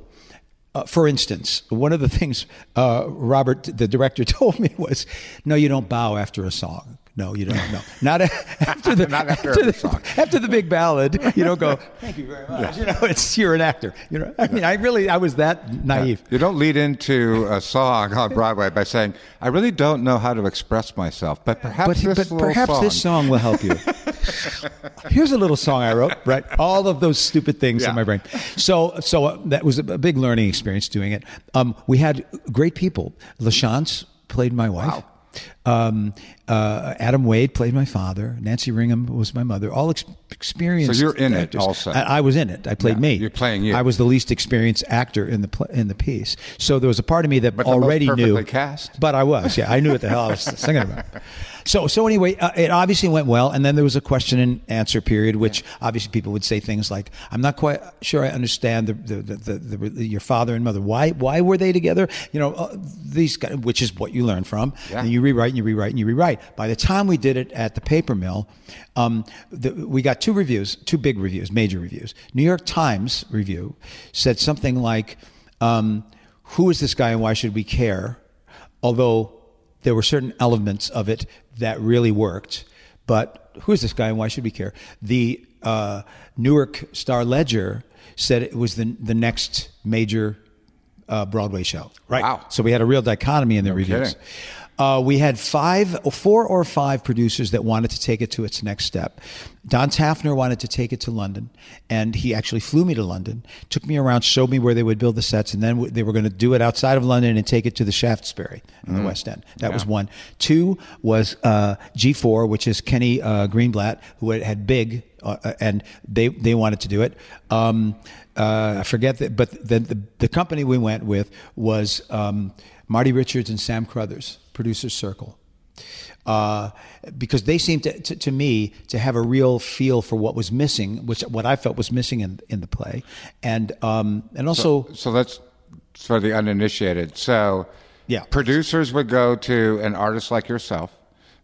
uh, for instance, one of the things uh, Robert, the director, told me was, "No, you don't bow after a song. No, you don't. No, not after the
Not after
after the,
song.
after the big ballad. You don't go. Thank you very much. You know, it's you're an actor. You know, I mean, I really, I was that naive.
You don't lead into a song on Broadway by saying, "I really don't know how to express myself," but perhaps
But,
this
but perhaps
song.
this song will help you. Here's a little song I wrote. Right, all of those stupid things
Yeah.
in my brain. So, so uh, that was a a big learning experience doing it. Um, we had great people. LaChanze played my wife.
Wow.
Um, uh, Adam Wade played my father. Nancy Ringham was my mother. All ex- experienced.
So you're in it also.
I, I was in it. I played
Yeah,
me.
you're playing you.
I was the least experienced actor in the pl- in the piece. So there was a part of me that
But
already knew.
cast.
But I was. Yeah, I knew what the hell I was singing about. So so anyway, uh, it obviously went well, and then there was a question and answer period, which obviously people would say things like, "I'm not quite sure I understand the the, the, the, your father and mother. Why why were they together? You know, uh, these guys, which is what you learn from.
Yeah.
And you rewrite and you rewrite and you rewrite. By the time we did it at the paper mill, um, the, we got two reviews, two big reviews, major reviews. New York Times review said something like, um, "Who is this guy and why should we care?" Although there were certain elements of it that really worked. But who's this guy and why should we care? The uh, Newark Star Ledger said it was the the next major uh, Broadway show.
Right. Wow.
So we had a real dichotomy in the
No
reviews.
kidding.
Uh, we had five, four or five producers that wanted to take it to its next step. Don Taffner wanted to take it to London, and he actually flew me to London, took me around, showed me where they would build the sets, and then w- they were going to do it outside of London and take it to the Shaftesbury in the West End. That was one. Two was uh, G4, which is Kenny uh, Greenblatt, who had, had Big, uh, and they they wanted to do it. Um, uh, I forget that, but the, the the company we went with was um, Marty Richards and Sam Crothers, Producers Circle. Uh, because they seemed to, to, to me to have a real feel for what was missing, which what I felt was missing in in the play, and um, and also
So let's for the uninitiated. So
Yeah.
producers would go to an artist like yourself,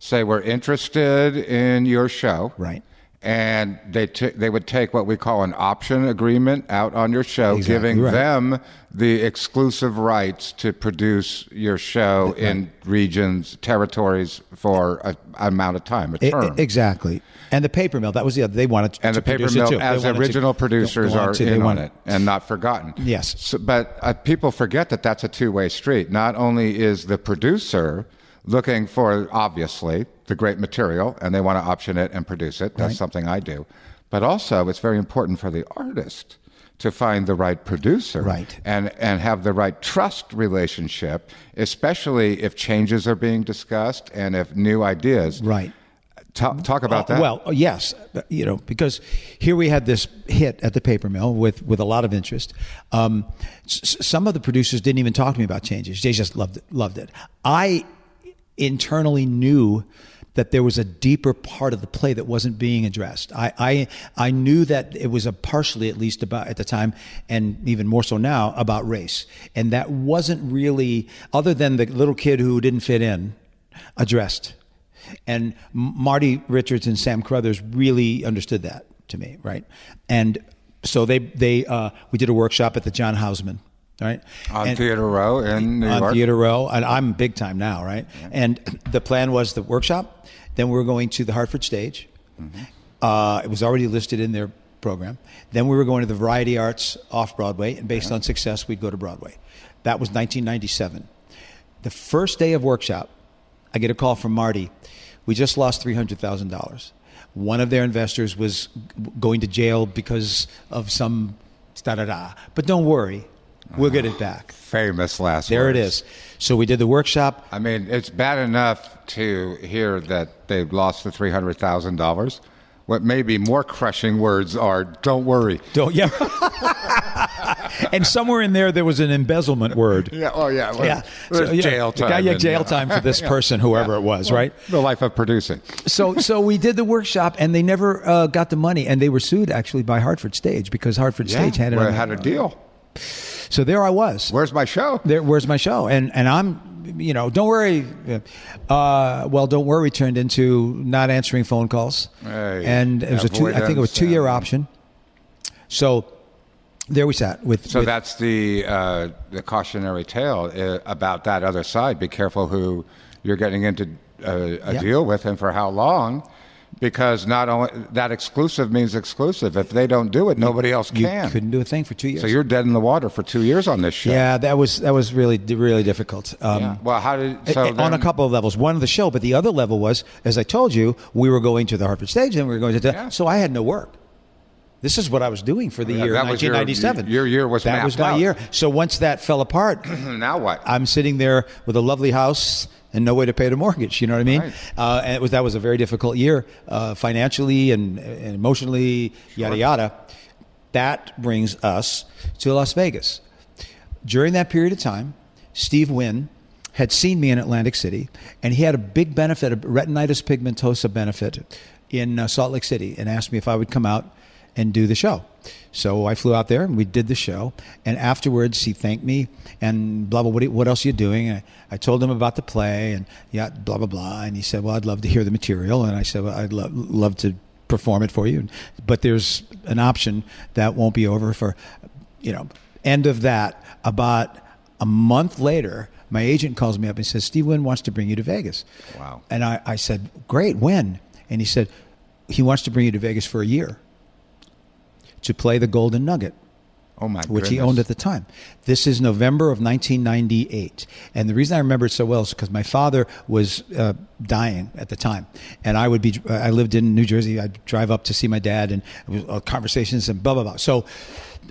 say we're interested in your show,
Right.
And they t- they would take what we call an option agreement out on your show,
Exactly
giving
right.
them the exclusive rights to produce your show in regions, territories for a, amount of time, a term.
exactly, and the paper mill that was the other. They wanted to,
and
to
the paper
produce it
mill. As
wanted to-
original producers are
to-
in on it and not forgotten.
Yes.
So, but uh, people forget that that's a two-way street. Not only is the producer looking for obviously the great material and they want to option it and produce it. That's
Right.
something I do. But also, it's very important for the artist to find the right producer
Right.
and and have the right trust relationship, especially if changes are being discussed and if new ideas.
Right.
Talk, talk about
Uh,
that.
Well, yes, you know, because here we had this hit at the paper mill with with a lot of interest. Um, s- some of the producers didn't even talk to me about changes; they just loved it, loved it. I internally knew that there was a deeper part of the play that wasn't being addressed. I, I I knew that it was a partially, at least about at the time, and even more so now, about race, and that wasn't really, other than the little kid who didn't fit in, addressed. And Marty Richards and Sam Crothers really understood that to me, right? And so they they uh, we did a workshop at the John Houseman, right?
on
And-
Theater Row in New
on
York.
Theater Row, and I'm big time now, right? And the plan was the workshop. Then we were going to the Hartford stage.
Mm-hmm.
Uh, it was already listed in their program. Then we were going to the Variety Arts off Broadway, and based on success, we'd go to Broadway. That was 1997. The first day of workshop, I get a call from Marty. We just lost three hundred thousand dollars. One of their investors was g- going to jail because of some da da da. But don't worry, we'll get it back.
Famous last
There it
words.
is. So we did the workshop.
I mean, it's bad enough to hear that they've lost the three hundred thousand dollars. What may be more crushing words are "Don't worry."
Don't yeah. and somewhere in there, there was an embezzlement word.
Yeah. Oh, yeah. Well,
Yeah. So, yeah,
jail time.
Yeah, yeah,
and,
jail
uh,
time for this person, whoever it was, right?
The life of producing.
So, so we did the workshop, and they never uh, got the money, and they were sued actually by Hartford Stage because Hartford Stage had it.
well, had a deal.
So there I was.
Where's my show?
there, where's my show? And and I'm, you know, don't worry. Uh, well, don't worry turned into not answering phone calls,
Hey,
and it was a two. I think it was two year
uh,
option. So there we sat with.
So
with-
that's the uh, the cautionary tale uh, about that other side. Be careful who you're getting into a, a
Yeah.
deal with and for how long, because not only that exclusive means exclusive. If they don't do it, nobody else
you
can.
couldn't do a thing for two years.
So you're dead in the water for two years on this show.
yeah, that was that was really really difficult. Um,
Yeah. Well, how did so
a- on a couple of levels. One, of the show, but the other level was, as I told you, we were going to the Hartford stage and we were going to.
Yeah.
So I had no work. This is what I was doing for the
Yeah,
year
that was your-
1997.
your year was
that was my
out.
year. So once that fell apart,
now what?
I'm sitting there with a lovely house and no way to pay the mortgage. You know what I mean?
Right.
Uh, and it was that was a very difficult year uh, financially and, and emotionally, yada yada. That brings us to Las Vegas. During that period of time, Steve Wynn had seen me in Atlantic City, and he had a big benefit, a retinitis pigmentosa benefit in uh, Salt Lake City, and asked me if I would come out and do the show. So I flew out there and we did the show. And afterwards, he thanked me and blah blah. What, what else are you doing? And I, I told him about the play and yeah, blah blah blah. And he said, "Well, I'd love to hear the material." And I said, "Well, I'd lo- love to perform it for you, but there's an option that won't be over for, you know." End of that. About a month later, my agent calls me up and says, Steve Wynn wants to bring you to Vegas.
Wow.
And I, I said, great, when? And he said, he wants to bring you to Vegas for a year to play the Golden Nugget
Oh my
which he owned at the time. This is November of 1998, and the reason I remember it so well is because my father was uh, dying at the time, and I would be. uh, I lived in New Jersey. I'd drive up to see my dad, and was, uh, conversations and blah blah blah. So,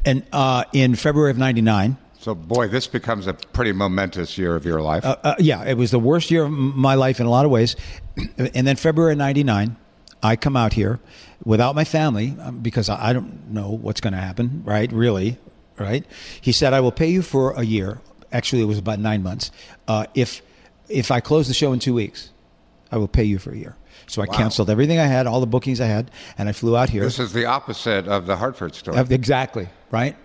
and uh, in February of '99.
So, boy, this becomes a pretty momentous year of your life.
Uh, uh, yeah, it was the worst year of my life in a lot of ways. And then February '99, I come out here without my family um, because I, don't know what's going to happen. Right? Really? Right? He said, "I will pay you for a year." Actually, it was about nine months. Uh, if if I close the show in two weeks, I will pay you for a year. So I
Wow.
canceled everything I had, all the bookings I had, and I flew out here.
this is the opposite of the Hartford story.
Exactly, right?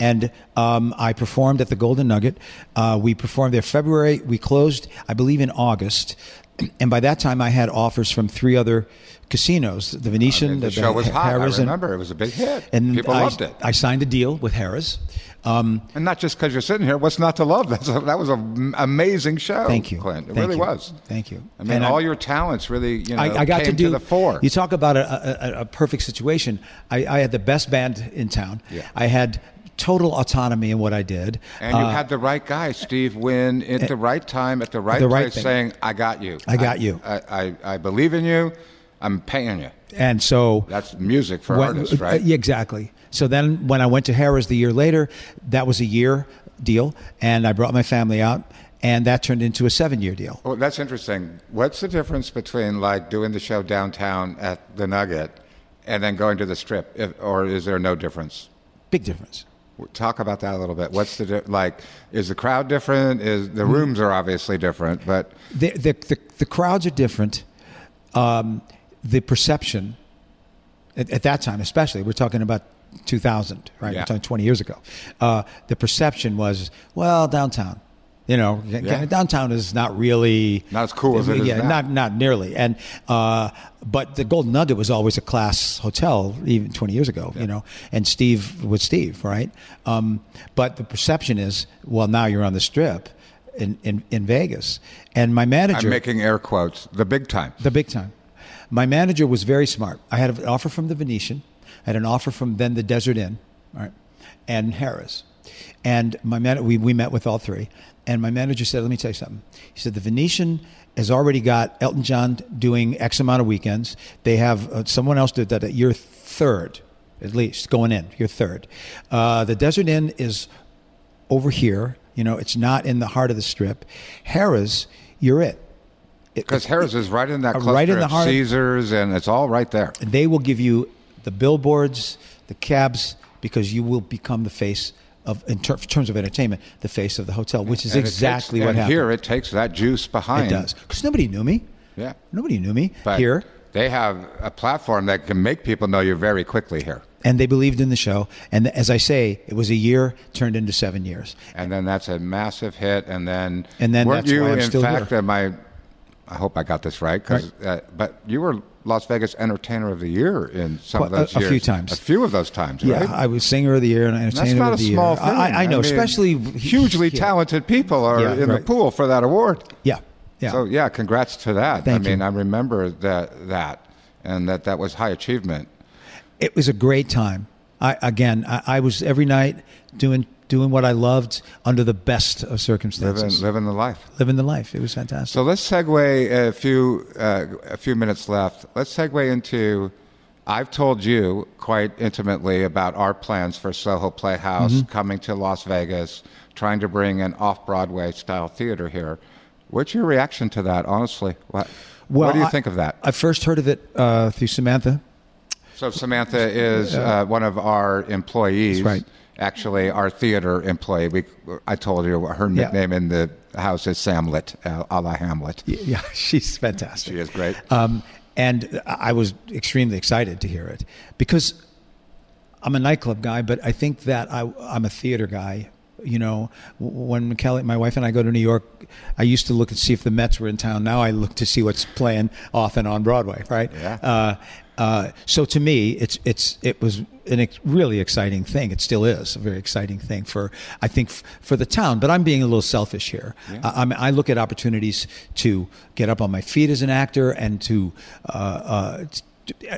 And um, I performed at the Golden Nugget. Uh, we performed there February. We closed, I believe, in August. And by that time, I had offers from three other casinos: the Venetian,
the show was hot. I
Harrah's, and-
remember it was a big hit.
And
People
I,
loved it.
I signed a deal with Harrah's. Um,
and not just because you're sitting here. What's not to love? That's a, that was an amazing show.
Thank you.
Clint. It
Thank
really
you.
was.
Thank you.
I mean,
And I-
all your talents really, you know,
I, I got
came
to do
the fore.
You talk about a, a, a perfect situation. I, I had the best band in town.
Yeah.
I had total autonomy in what I did.
and you
Uh,
had the right guy, Steve Wynn, at the right time, at the right
the right
place,
thing.
saying, "I got you.
I got you.
I, I, I believe in you. I'm paying you."
and so
That's music for
When-
artists, right?
uh, exactly. So then when I went to Harrah's the year later, that was a year deal, and I brought my family out, and that turned into a seven year deal.
Well, that's interesting. What's the difference between like doing the show downtown at the Nugget and then going to the Strip, if, or is there no difference?
Big difference.
Talk about that a little bit. What's the di- like? Is the crowd different? Is the rooms are obviously different, but
The, the, the, the crowds are different. Um, the perception, at, at that time especially, we're talking about 2000, right?
Yeah.
We're talking 20 years ago. Uh, the perception was, well, downtown. You know,
Yeah.
downtown is not really
Not as cool as it is
yeah,
now.
not not nearly. And uh, but the Golden Nugget was always a class hotel, even 20 years ago. You know, and Steve was Steve, right? Um, but the perception is, well, now you're on the Strip in in, in Vegas, and my manager,
I'm making air quotes. The big time.
the big time. My manager was very smart. I had an offer from the Venetian, I had an offer from then the Desert Inn, right, and Harrah's. And my man, we, we met with all three. And my manager said, let me tell you something. He said, the Venetian has already got Elton John doing X amount of weekends. They have uh, someone else did that You're third, at least, going in, You're third. Uh, the Desert Inn is over here. You know, it's not in the heart of the strip. Harrah's, you're it.
Because Harrah's is right in that cluster
right in the
of
heart
Caesars, and it's all right there.
they will give you the billboards, the cabs, because you will become the face of, in ter- terms of entertainment, the face of the hotel, which is
And
exactly
takes-
what
and
happened.
Here, it takes that juice behind.
it does because nobody knew me.
Yeah.
Nobody knew me
But
here,
they have a platform that can make people know you very quickly here.
and they believed in the show. And as I say, it was a year turned into seven years.
and then that's a massive hit. And then,
And then
weren't
that's
you, in fact, my, I hope I got this right, 'cause, uh, but you were Las Vegas Entertainer of the Year in some of
Quite- a-
those
a
years.
few times.
A few of those times,
Yeah,
right?
I was singer of the year and Entertainer of the Year.
That's not a small
year.
thing.
I, I know,
mean,
especially
hugely
yeah.
talented people are
Yeah,
in the pool for that award.
Yeah, yeah.
So yeah, congrats to that.
Thank
I mean,
you.
I remember that that, and that that was high achievement.
it was a great time. I again, I, I was every night doing doing what I loved under the best of circumstances,
living the life.
living the life. It was fantastic.
So let's segue a few uh, a few minutes left. Let's segue into. I've told you quite intimately about our plans for Soho Playhouse
Mm-hmm.
coming to Las Vegas, trying to bring an off Broadway style theater here. What's your reaction to that, honestly? What, what do you
I-
think of that?
I first heard of it uh, through Samantha.
So Samantha is uh, one of our employees.
That's right.
Actually, our theater employee. We, I told you her
Yeah.
nickname in the house is Samlet, uh, a la Hamlet.
Yeah, she's fantastic.
She is great.
Um, and I was extremely excited to hear it because I'm a nightclub guy, but I think that I, I'm a theater guy. You know, when Kelly, my wife and I go to New York, I used to look and see if the Mets were in town. Now I look to see what's playing off and on Broadway, right?
Yeah.
Uh, Uh, so to me, it's it's it was an ex- really exciting thing. It still is a very exciting thing for I think f- for the town. But I'm being a little selfish here. I, I'm, I look at opportunities to get up on my feet as an actor and to. Uh, uh, t-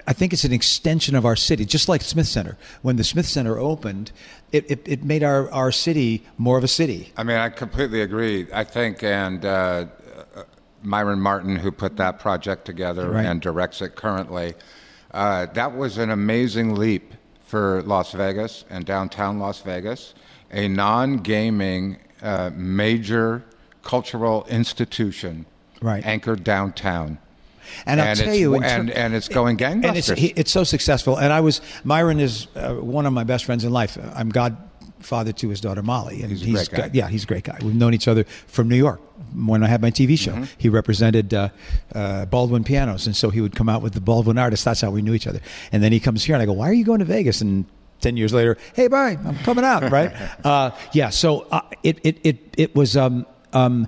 I think it's an extension of our city, just like Smith Center. When the Smith Center opened, it, it, it made our, our city more of a city.
I mean, I completely agree. I think, and uh, uh, Myron Martin, who put that project together
Right.
and directs it currently, uh, that was an amazing leap for Las Vegas and downtown Las Vegas, a non gaming uh, major cultural institution
Right.
anchored downtown.
And I'll tell
it's-
you,
and-
ter-
and it's going
And it's,
gangbusters.
it's so successful. And I was Myron is uh, one of my best friends in life. I'm godfather to his daughter Molly, and
He's a great guy.
got- yeah, he's a great guy. We've known each other from New York. When I had my TV show,
Mm-hmm.
he represented uh, uh, Baldwin pianos, and so he would come out with the Baldwin artists. That's how we knew each other. And then he comes here, and I go, "Why are you going to Vegas?" And ten years later, hey, bye, I'm coming out, right? uh, yeah. So uh, it it it it was um, um,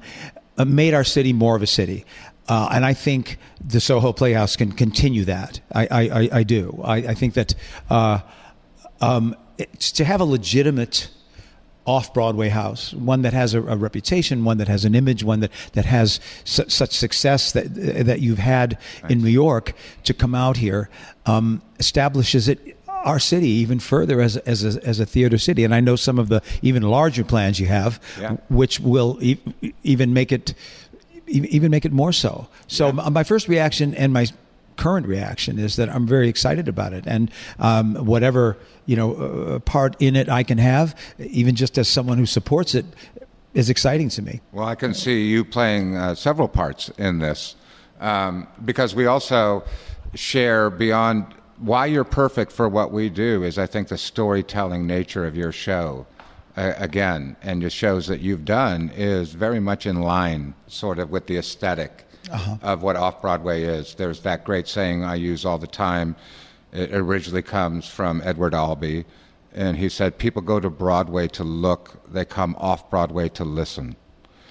uh, made our city more of a city. Uh, and I think the Soho Playhouse can continue that. I, I, I, I do. I, I think that uh, um, to have a legitimate off Broadway house, one that has a, a reputation, one that has an image, one that, that has su- such success that that you've had in New York, to come out here um, establishes it our city even further as a, as a, as a theater city. And I know some of the even larger plans you have,
Yeah.
which will e- even make it even make it more so. So m- my first reaction and my current reaction is that I'm very excited about it, and um, whatever you know uh, part in it I can have, even just as someone who supports it, is exciting to me.
Well, I can see you playing uh, several parts in this um, because we also share beyond why you're perfect for what we do is I think the storytelling nature of your show. Uh, again, and the shows that you've done is very much in line, sort of, with the esthetic of what off Broadway is. There's that great saying I use all the time. It originally comes from Edward Albee, and he said, People go to Broadway to look, they come off Broadway to listen.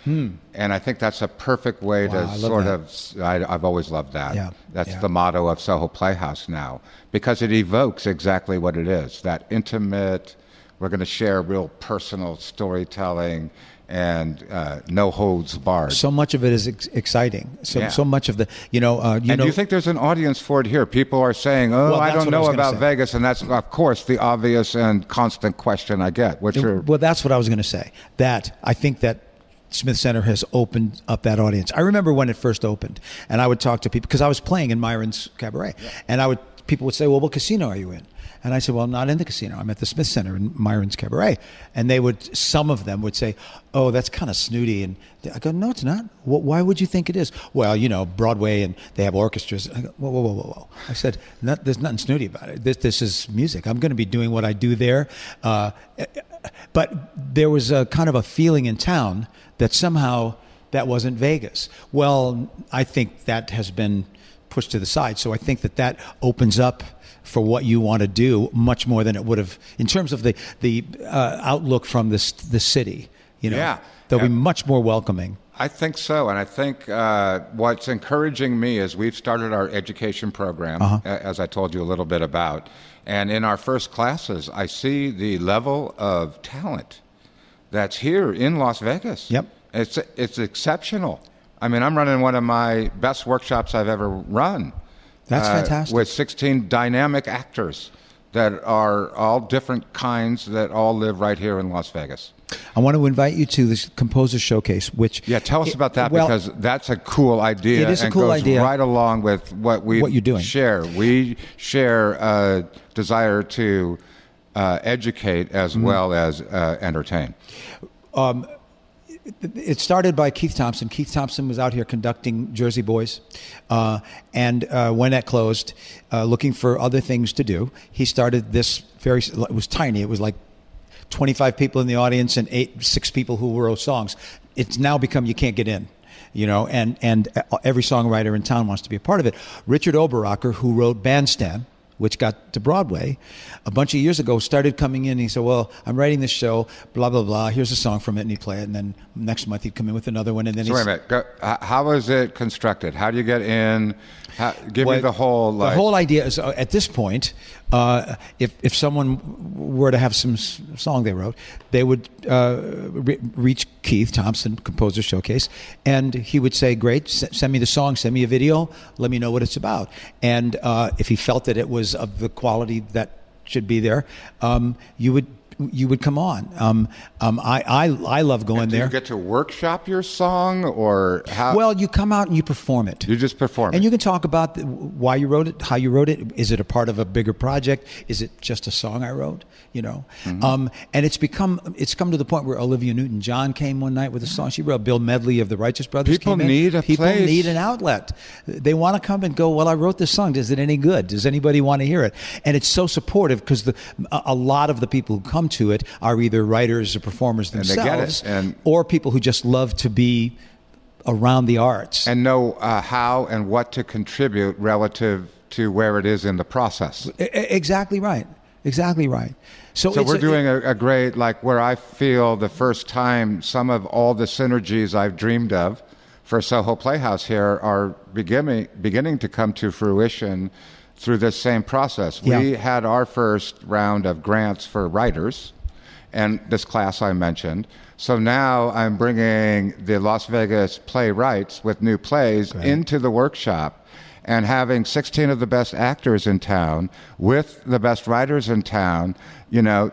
And I think that's a perfect way
Hmm. Wow,
to sort
that.
of. I, I've always loved that.
Yeah,
That's
yeah.
the motto of Soho Playhouse now because it evokes exactly what it is that intimate, we're going to share real personal storytelling and uh, no holds barred.
So much of it is ex- exciting. So
Yeah.
so much of the you know uh, you
and
know
do you think there's an audience for it here? People are saying, "Oh,
Well,
I don't
what I
know about. Vegas," and that's, of course, the obvious and constant question I get. What's your
Well, that's what I was going to say. That I think that Smith Center has opened up that audience. I remember when it first opened, and I would talk to people because I was playing in Myron's Cabaret, and I would people would say, "Well, what casino are you in?" And I said, "Well, not in the casino. I'm at the Smith Center in Myron's Cabaret." And they would, some of them would say, "Oh, that's kind of snooty." And I go, "No, it's not. Wh- Why would you think it is?" Well, you know, Broadway and they have orchestras. I go, "Whoa, whoa, whoa, whoa, whoa!" I said, "There's nothing snooty about it. This, this is music. I'm going to be doing what I do there." Uh, but there was a kind of a feeling in town that somehow that wasn't Vegas. Well, I think that has been pushed to the side. So I think that that opens up for what you want to do much more than it would have in terms of the the uh, outlook from this the city. You know,
Yeah.
they'll be much more welcoming.
I think so, and I think uh, what's encouraging me is we've started our education program,
Uh-huh.
as I told you a little bit about, and in our first classes, I see the level of talent that's here in Las Vegas.
Yep.
it's it's exceptional. I mean, I'm running one of my best workshops I've ever run.
That's
uh,
fantastic.
With 16 dynamic actors that are all different kinds that all live right here in Las Vegas.
I want to invite you to this composer showcase, which
Yeah, tell us
it-
about that
well,
because that's a cool idea.
It is a
and
cool
goes
idea.
Right along with what we
What you're doing.
share. We share a desire to uh, educate as
Mm-hmm.
well as uh, entertain.
It started by Keith Thompson. Keith Thompson was out here conducting Jersey Boys, uh, and uh, when that closed, uh, looking for other things to do, he started this very. It was tiny. It was like twenty-five people in the audience and eight, six people who wrote songs. It's now become you can't get in. You know, and and every songwriter in town wants to be a part of it. Richard Oberacher, who wrote Bandstand, which got to Broadway a bunch of years ago, started coming in. And he said, "Well, I'm writing this show, blah blah blah. Here's a song from it," and he'd play it. And then next month he'd come in with another one, and then
So
he's,
wait a minute. How is it constructed? How do you get in? How, give me the whole. Like,
the whole idea is uh, at this point, uh, if if someone were to have some song they wrote, they would uh, re- reach Keith Thompson, Composer Showcase, and he would say, "Great, s- send me the song, send me a video, let me know what it's about." And uh, if he felt that it was of the quality that should be there, um, you would you would come on. Um, um, I, I I love going
do
there.
you get to workshop your song, or how?
well, you come out and you perform it.
you just perform. It.
And
it.
you can talk about the, why you wrote it, how you wrote it. Is it a part of a bigger project? Is it just a song I wrote? You know,
Mm-hmm.
um, and it's become it's come to the point where Olivia Newton-John came one night with a song she wrote. Bill Medley of the Righteous Brothers.
People
came in.
need a
people
place.
need an outlet. They want to come and go. Well, I wrote this song. Is it any good? Does anybody want to hear it? And it's so supportive because a a lot of the people who come to it are either writers or performers
And they get it,
themselves,
and-
or people who just love to be around the arts.
and know uh, how and what to contribute relative to where it is in the process.
Exactly right. Exactly right. So,
So we're doing a, a great, like, where I feel the first time some of all the synergies I've dreamed of for Soho Playhouse here are beginning beginning to come to fruition through this same process. We had our first round of grants for writers, and this class I mentioned. So now I'm bringing the Las Vegas playwrights with new plays into the workshop and having 16 of the best actors in town with the best writers in town, you know,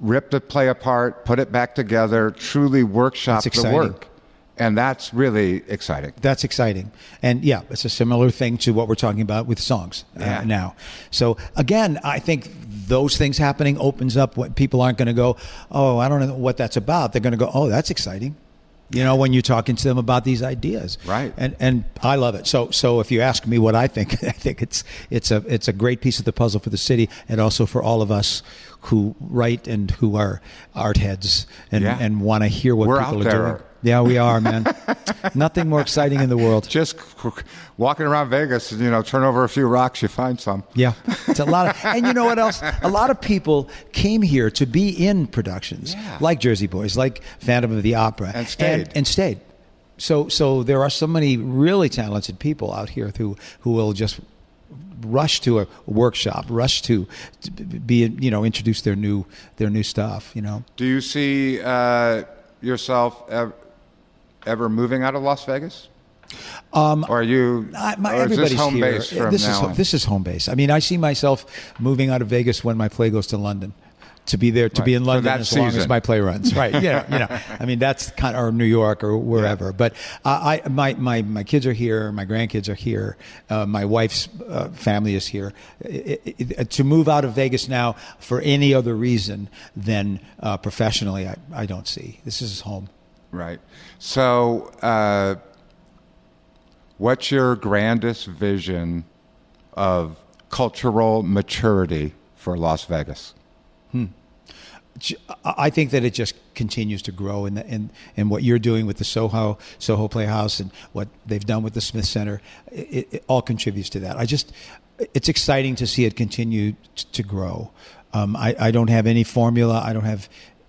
rip the play apart, put it back together, truly workshop the work. And that's really exciting.
That's exciting. And yeah, it's a similar thing to what we're talking about with songs uh,
Yeah.
now. So again, I think those things happening opens up what people aren't going to go, oh, I don't know what that's about. They're going to go, oh, that's exciting. You know, when you're talking to them about these ideas,
Right.
And and I love it. So so if you ask me what I think, I think it's it's a it's a great piece of the puzzle for the city and also for all of us who write and who are art heads and
Yeah.
and want to hear what
We're
people are doing. Yeah, we are, man. Nothing more exciting in the world.
Just walking around Vegas, you know, turn over a few rocks, you find some.
Yeah, it's a lot of, and you know what else? A lot of people came here to be in productions,
Yeah.
like Jersey Boys, like Phantom of the Opera,
And stayed.
and, and stayed. So, so there are so many really talented people out here who who will just rush to a workshop, rush to, to be, you know, introduce their new their new stuff. You know,
Do you see uh, yourself ever, moving out of Las Vegas? Um, or are you?
I, my,
or is
everybody's
this home
here.
base from
this
now
is
on?
this is home base. I mean, I see myself moving out of Vegas when my play goes to London. To be there, to be in London as long as my play runs, right? Know, you know. I mean, that's kind of, or New York or wherever. But uh, I, my, my, my kids are here. My grandkids are here. Uh, my wife's uh, family is here. I- I- I- to move out of Vegas now for any other reason than uh, professionally, I, I don't see. This is home.
Right. So, uh, what's your grandest vision of cultural maturity for Las Vegas?
I think that it just continues to grow the, in in what you're doing with the Soho Soho Playhouse and what they've done with the Smith Center. It, it all contributes to that. I just it's exciting to see it continue t- to grow. Um, I, I don't have any formula. I don't have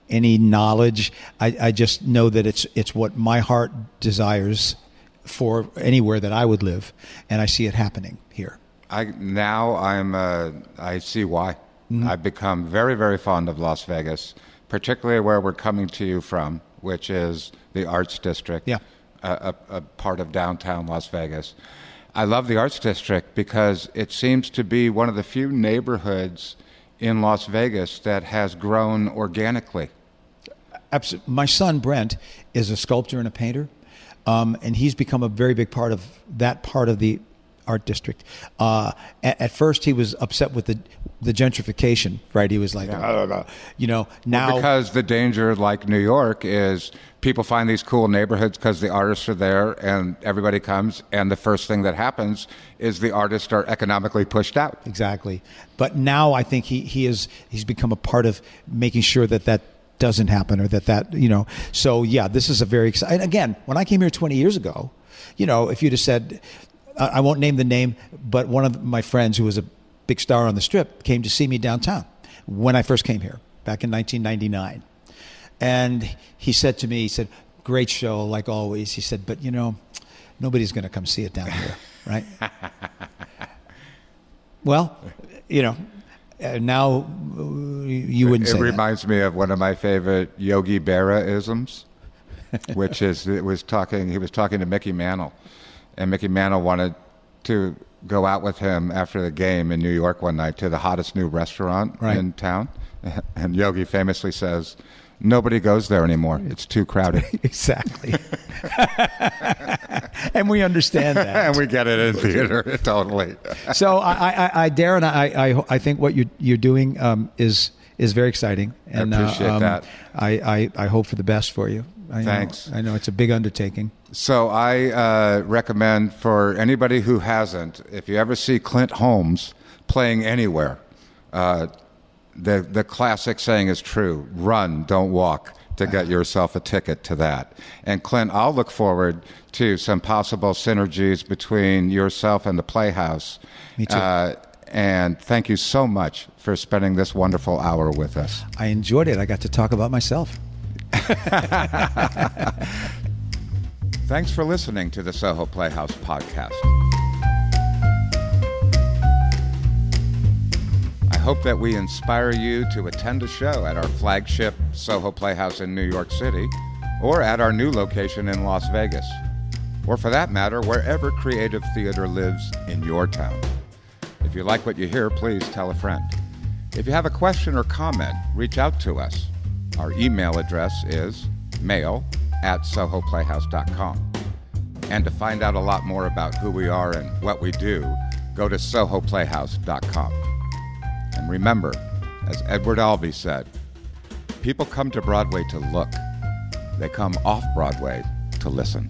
any knowledge. I, I just know that it's it's what my heart desires for anywhere that I would live, and I see it happening here.
I now I'm uh, I see why. I've become very very fond of Las Vegas, particularly where we're coming to you from, which is the Arts District.
Yeah.
A, a, a part of downtown Las Vegas. I love the Arts District because it seems to be one of the few neighborhoods in Las Vegas that has grown organically.
Absolutely. My son Brent is a sculptor and a painter, um, and he's become a very big part of that part of the art district. Uh, at, at first, he was upset with the the gentrification. Right? He was like, "Ah, you know, now
because the danger, like New York, is people find these cool neighborhoods because the artists are there and everybody comes, and the first thing that happens is the artists are economically pushed out.
Exactly. But now I think he, he is he's become a part of making sure that that doesn't happen or that that you know. So yeah, this is a very exciting. Again, when I came here 20 years ago, you know, if you'd have said, I I won't name the name, but one of my friends who was a big star on the strip, came to see me downtown when I first came here back in 1999. And he said to me, he said, great show, like always. He said, but you know, nobody's going to come see it down here, right? well, you know, uh, now uh, you wouldn't
it
say that.
reminds me of one of my favorite Yogi Berra isms, which is it was talking. He was talking to Mickey Mantle, and Mickey Mantle wanted to go out with him after the game in New York one night to the hottest new restaurant
Right.
in town, and Yogi famously says, "Nobody goes there anymore. It's too crowded."
Exactly. and we understand that.
and we get it in theater totally.
so I, I, I Darren, I, I, I think what you're, you're doing um, is is very exciting, and uh,
appreciate that.
I, I, I hope for the best for you. I know-
Thanks.
I know it's a big undertaking.
So I uh, recommend for anybody who hasn't, if you ever see Clint Holmes playing anywhere, uh, the the classic saying is true: run, don't walk. To get yourself a ticket to that. And Clint, I'll look forward to some possible synergies between yourself and the Playhouse.
Me too.
Uh, and thank you so much for spending this wonderful hour with us.
I enjoyed it. I got to talk about myself.
Thanks for listening to the Soho Playhouse podcast. Hope that we inspire you to attend a show at our flagship Soho Playhouse in New York City or at our new location in Las Vegas, or for that matter, wherever creative theater lives in your town. If you like what you hear, please tell a friend. If you have a question or comment, reach out to us. Our email address is mail at sohoplayhouse.com. And to find out a lot more about who we are and what we do, go to sohoplayhouse.com. And remember, as Edward Albee said, people come to Broadway to look, they come off Broadway to listen.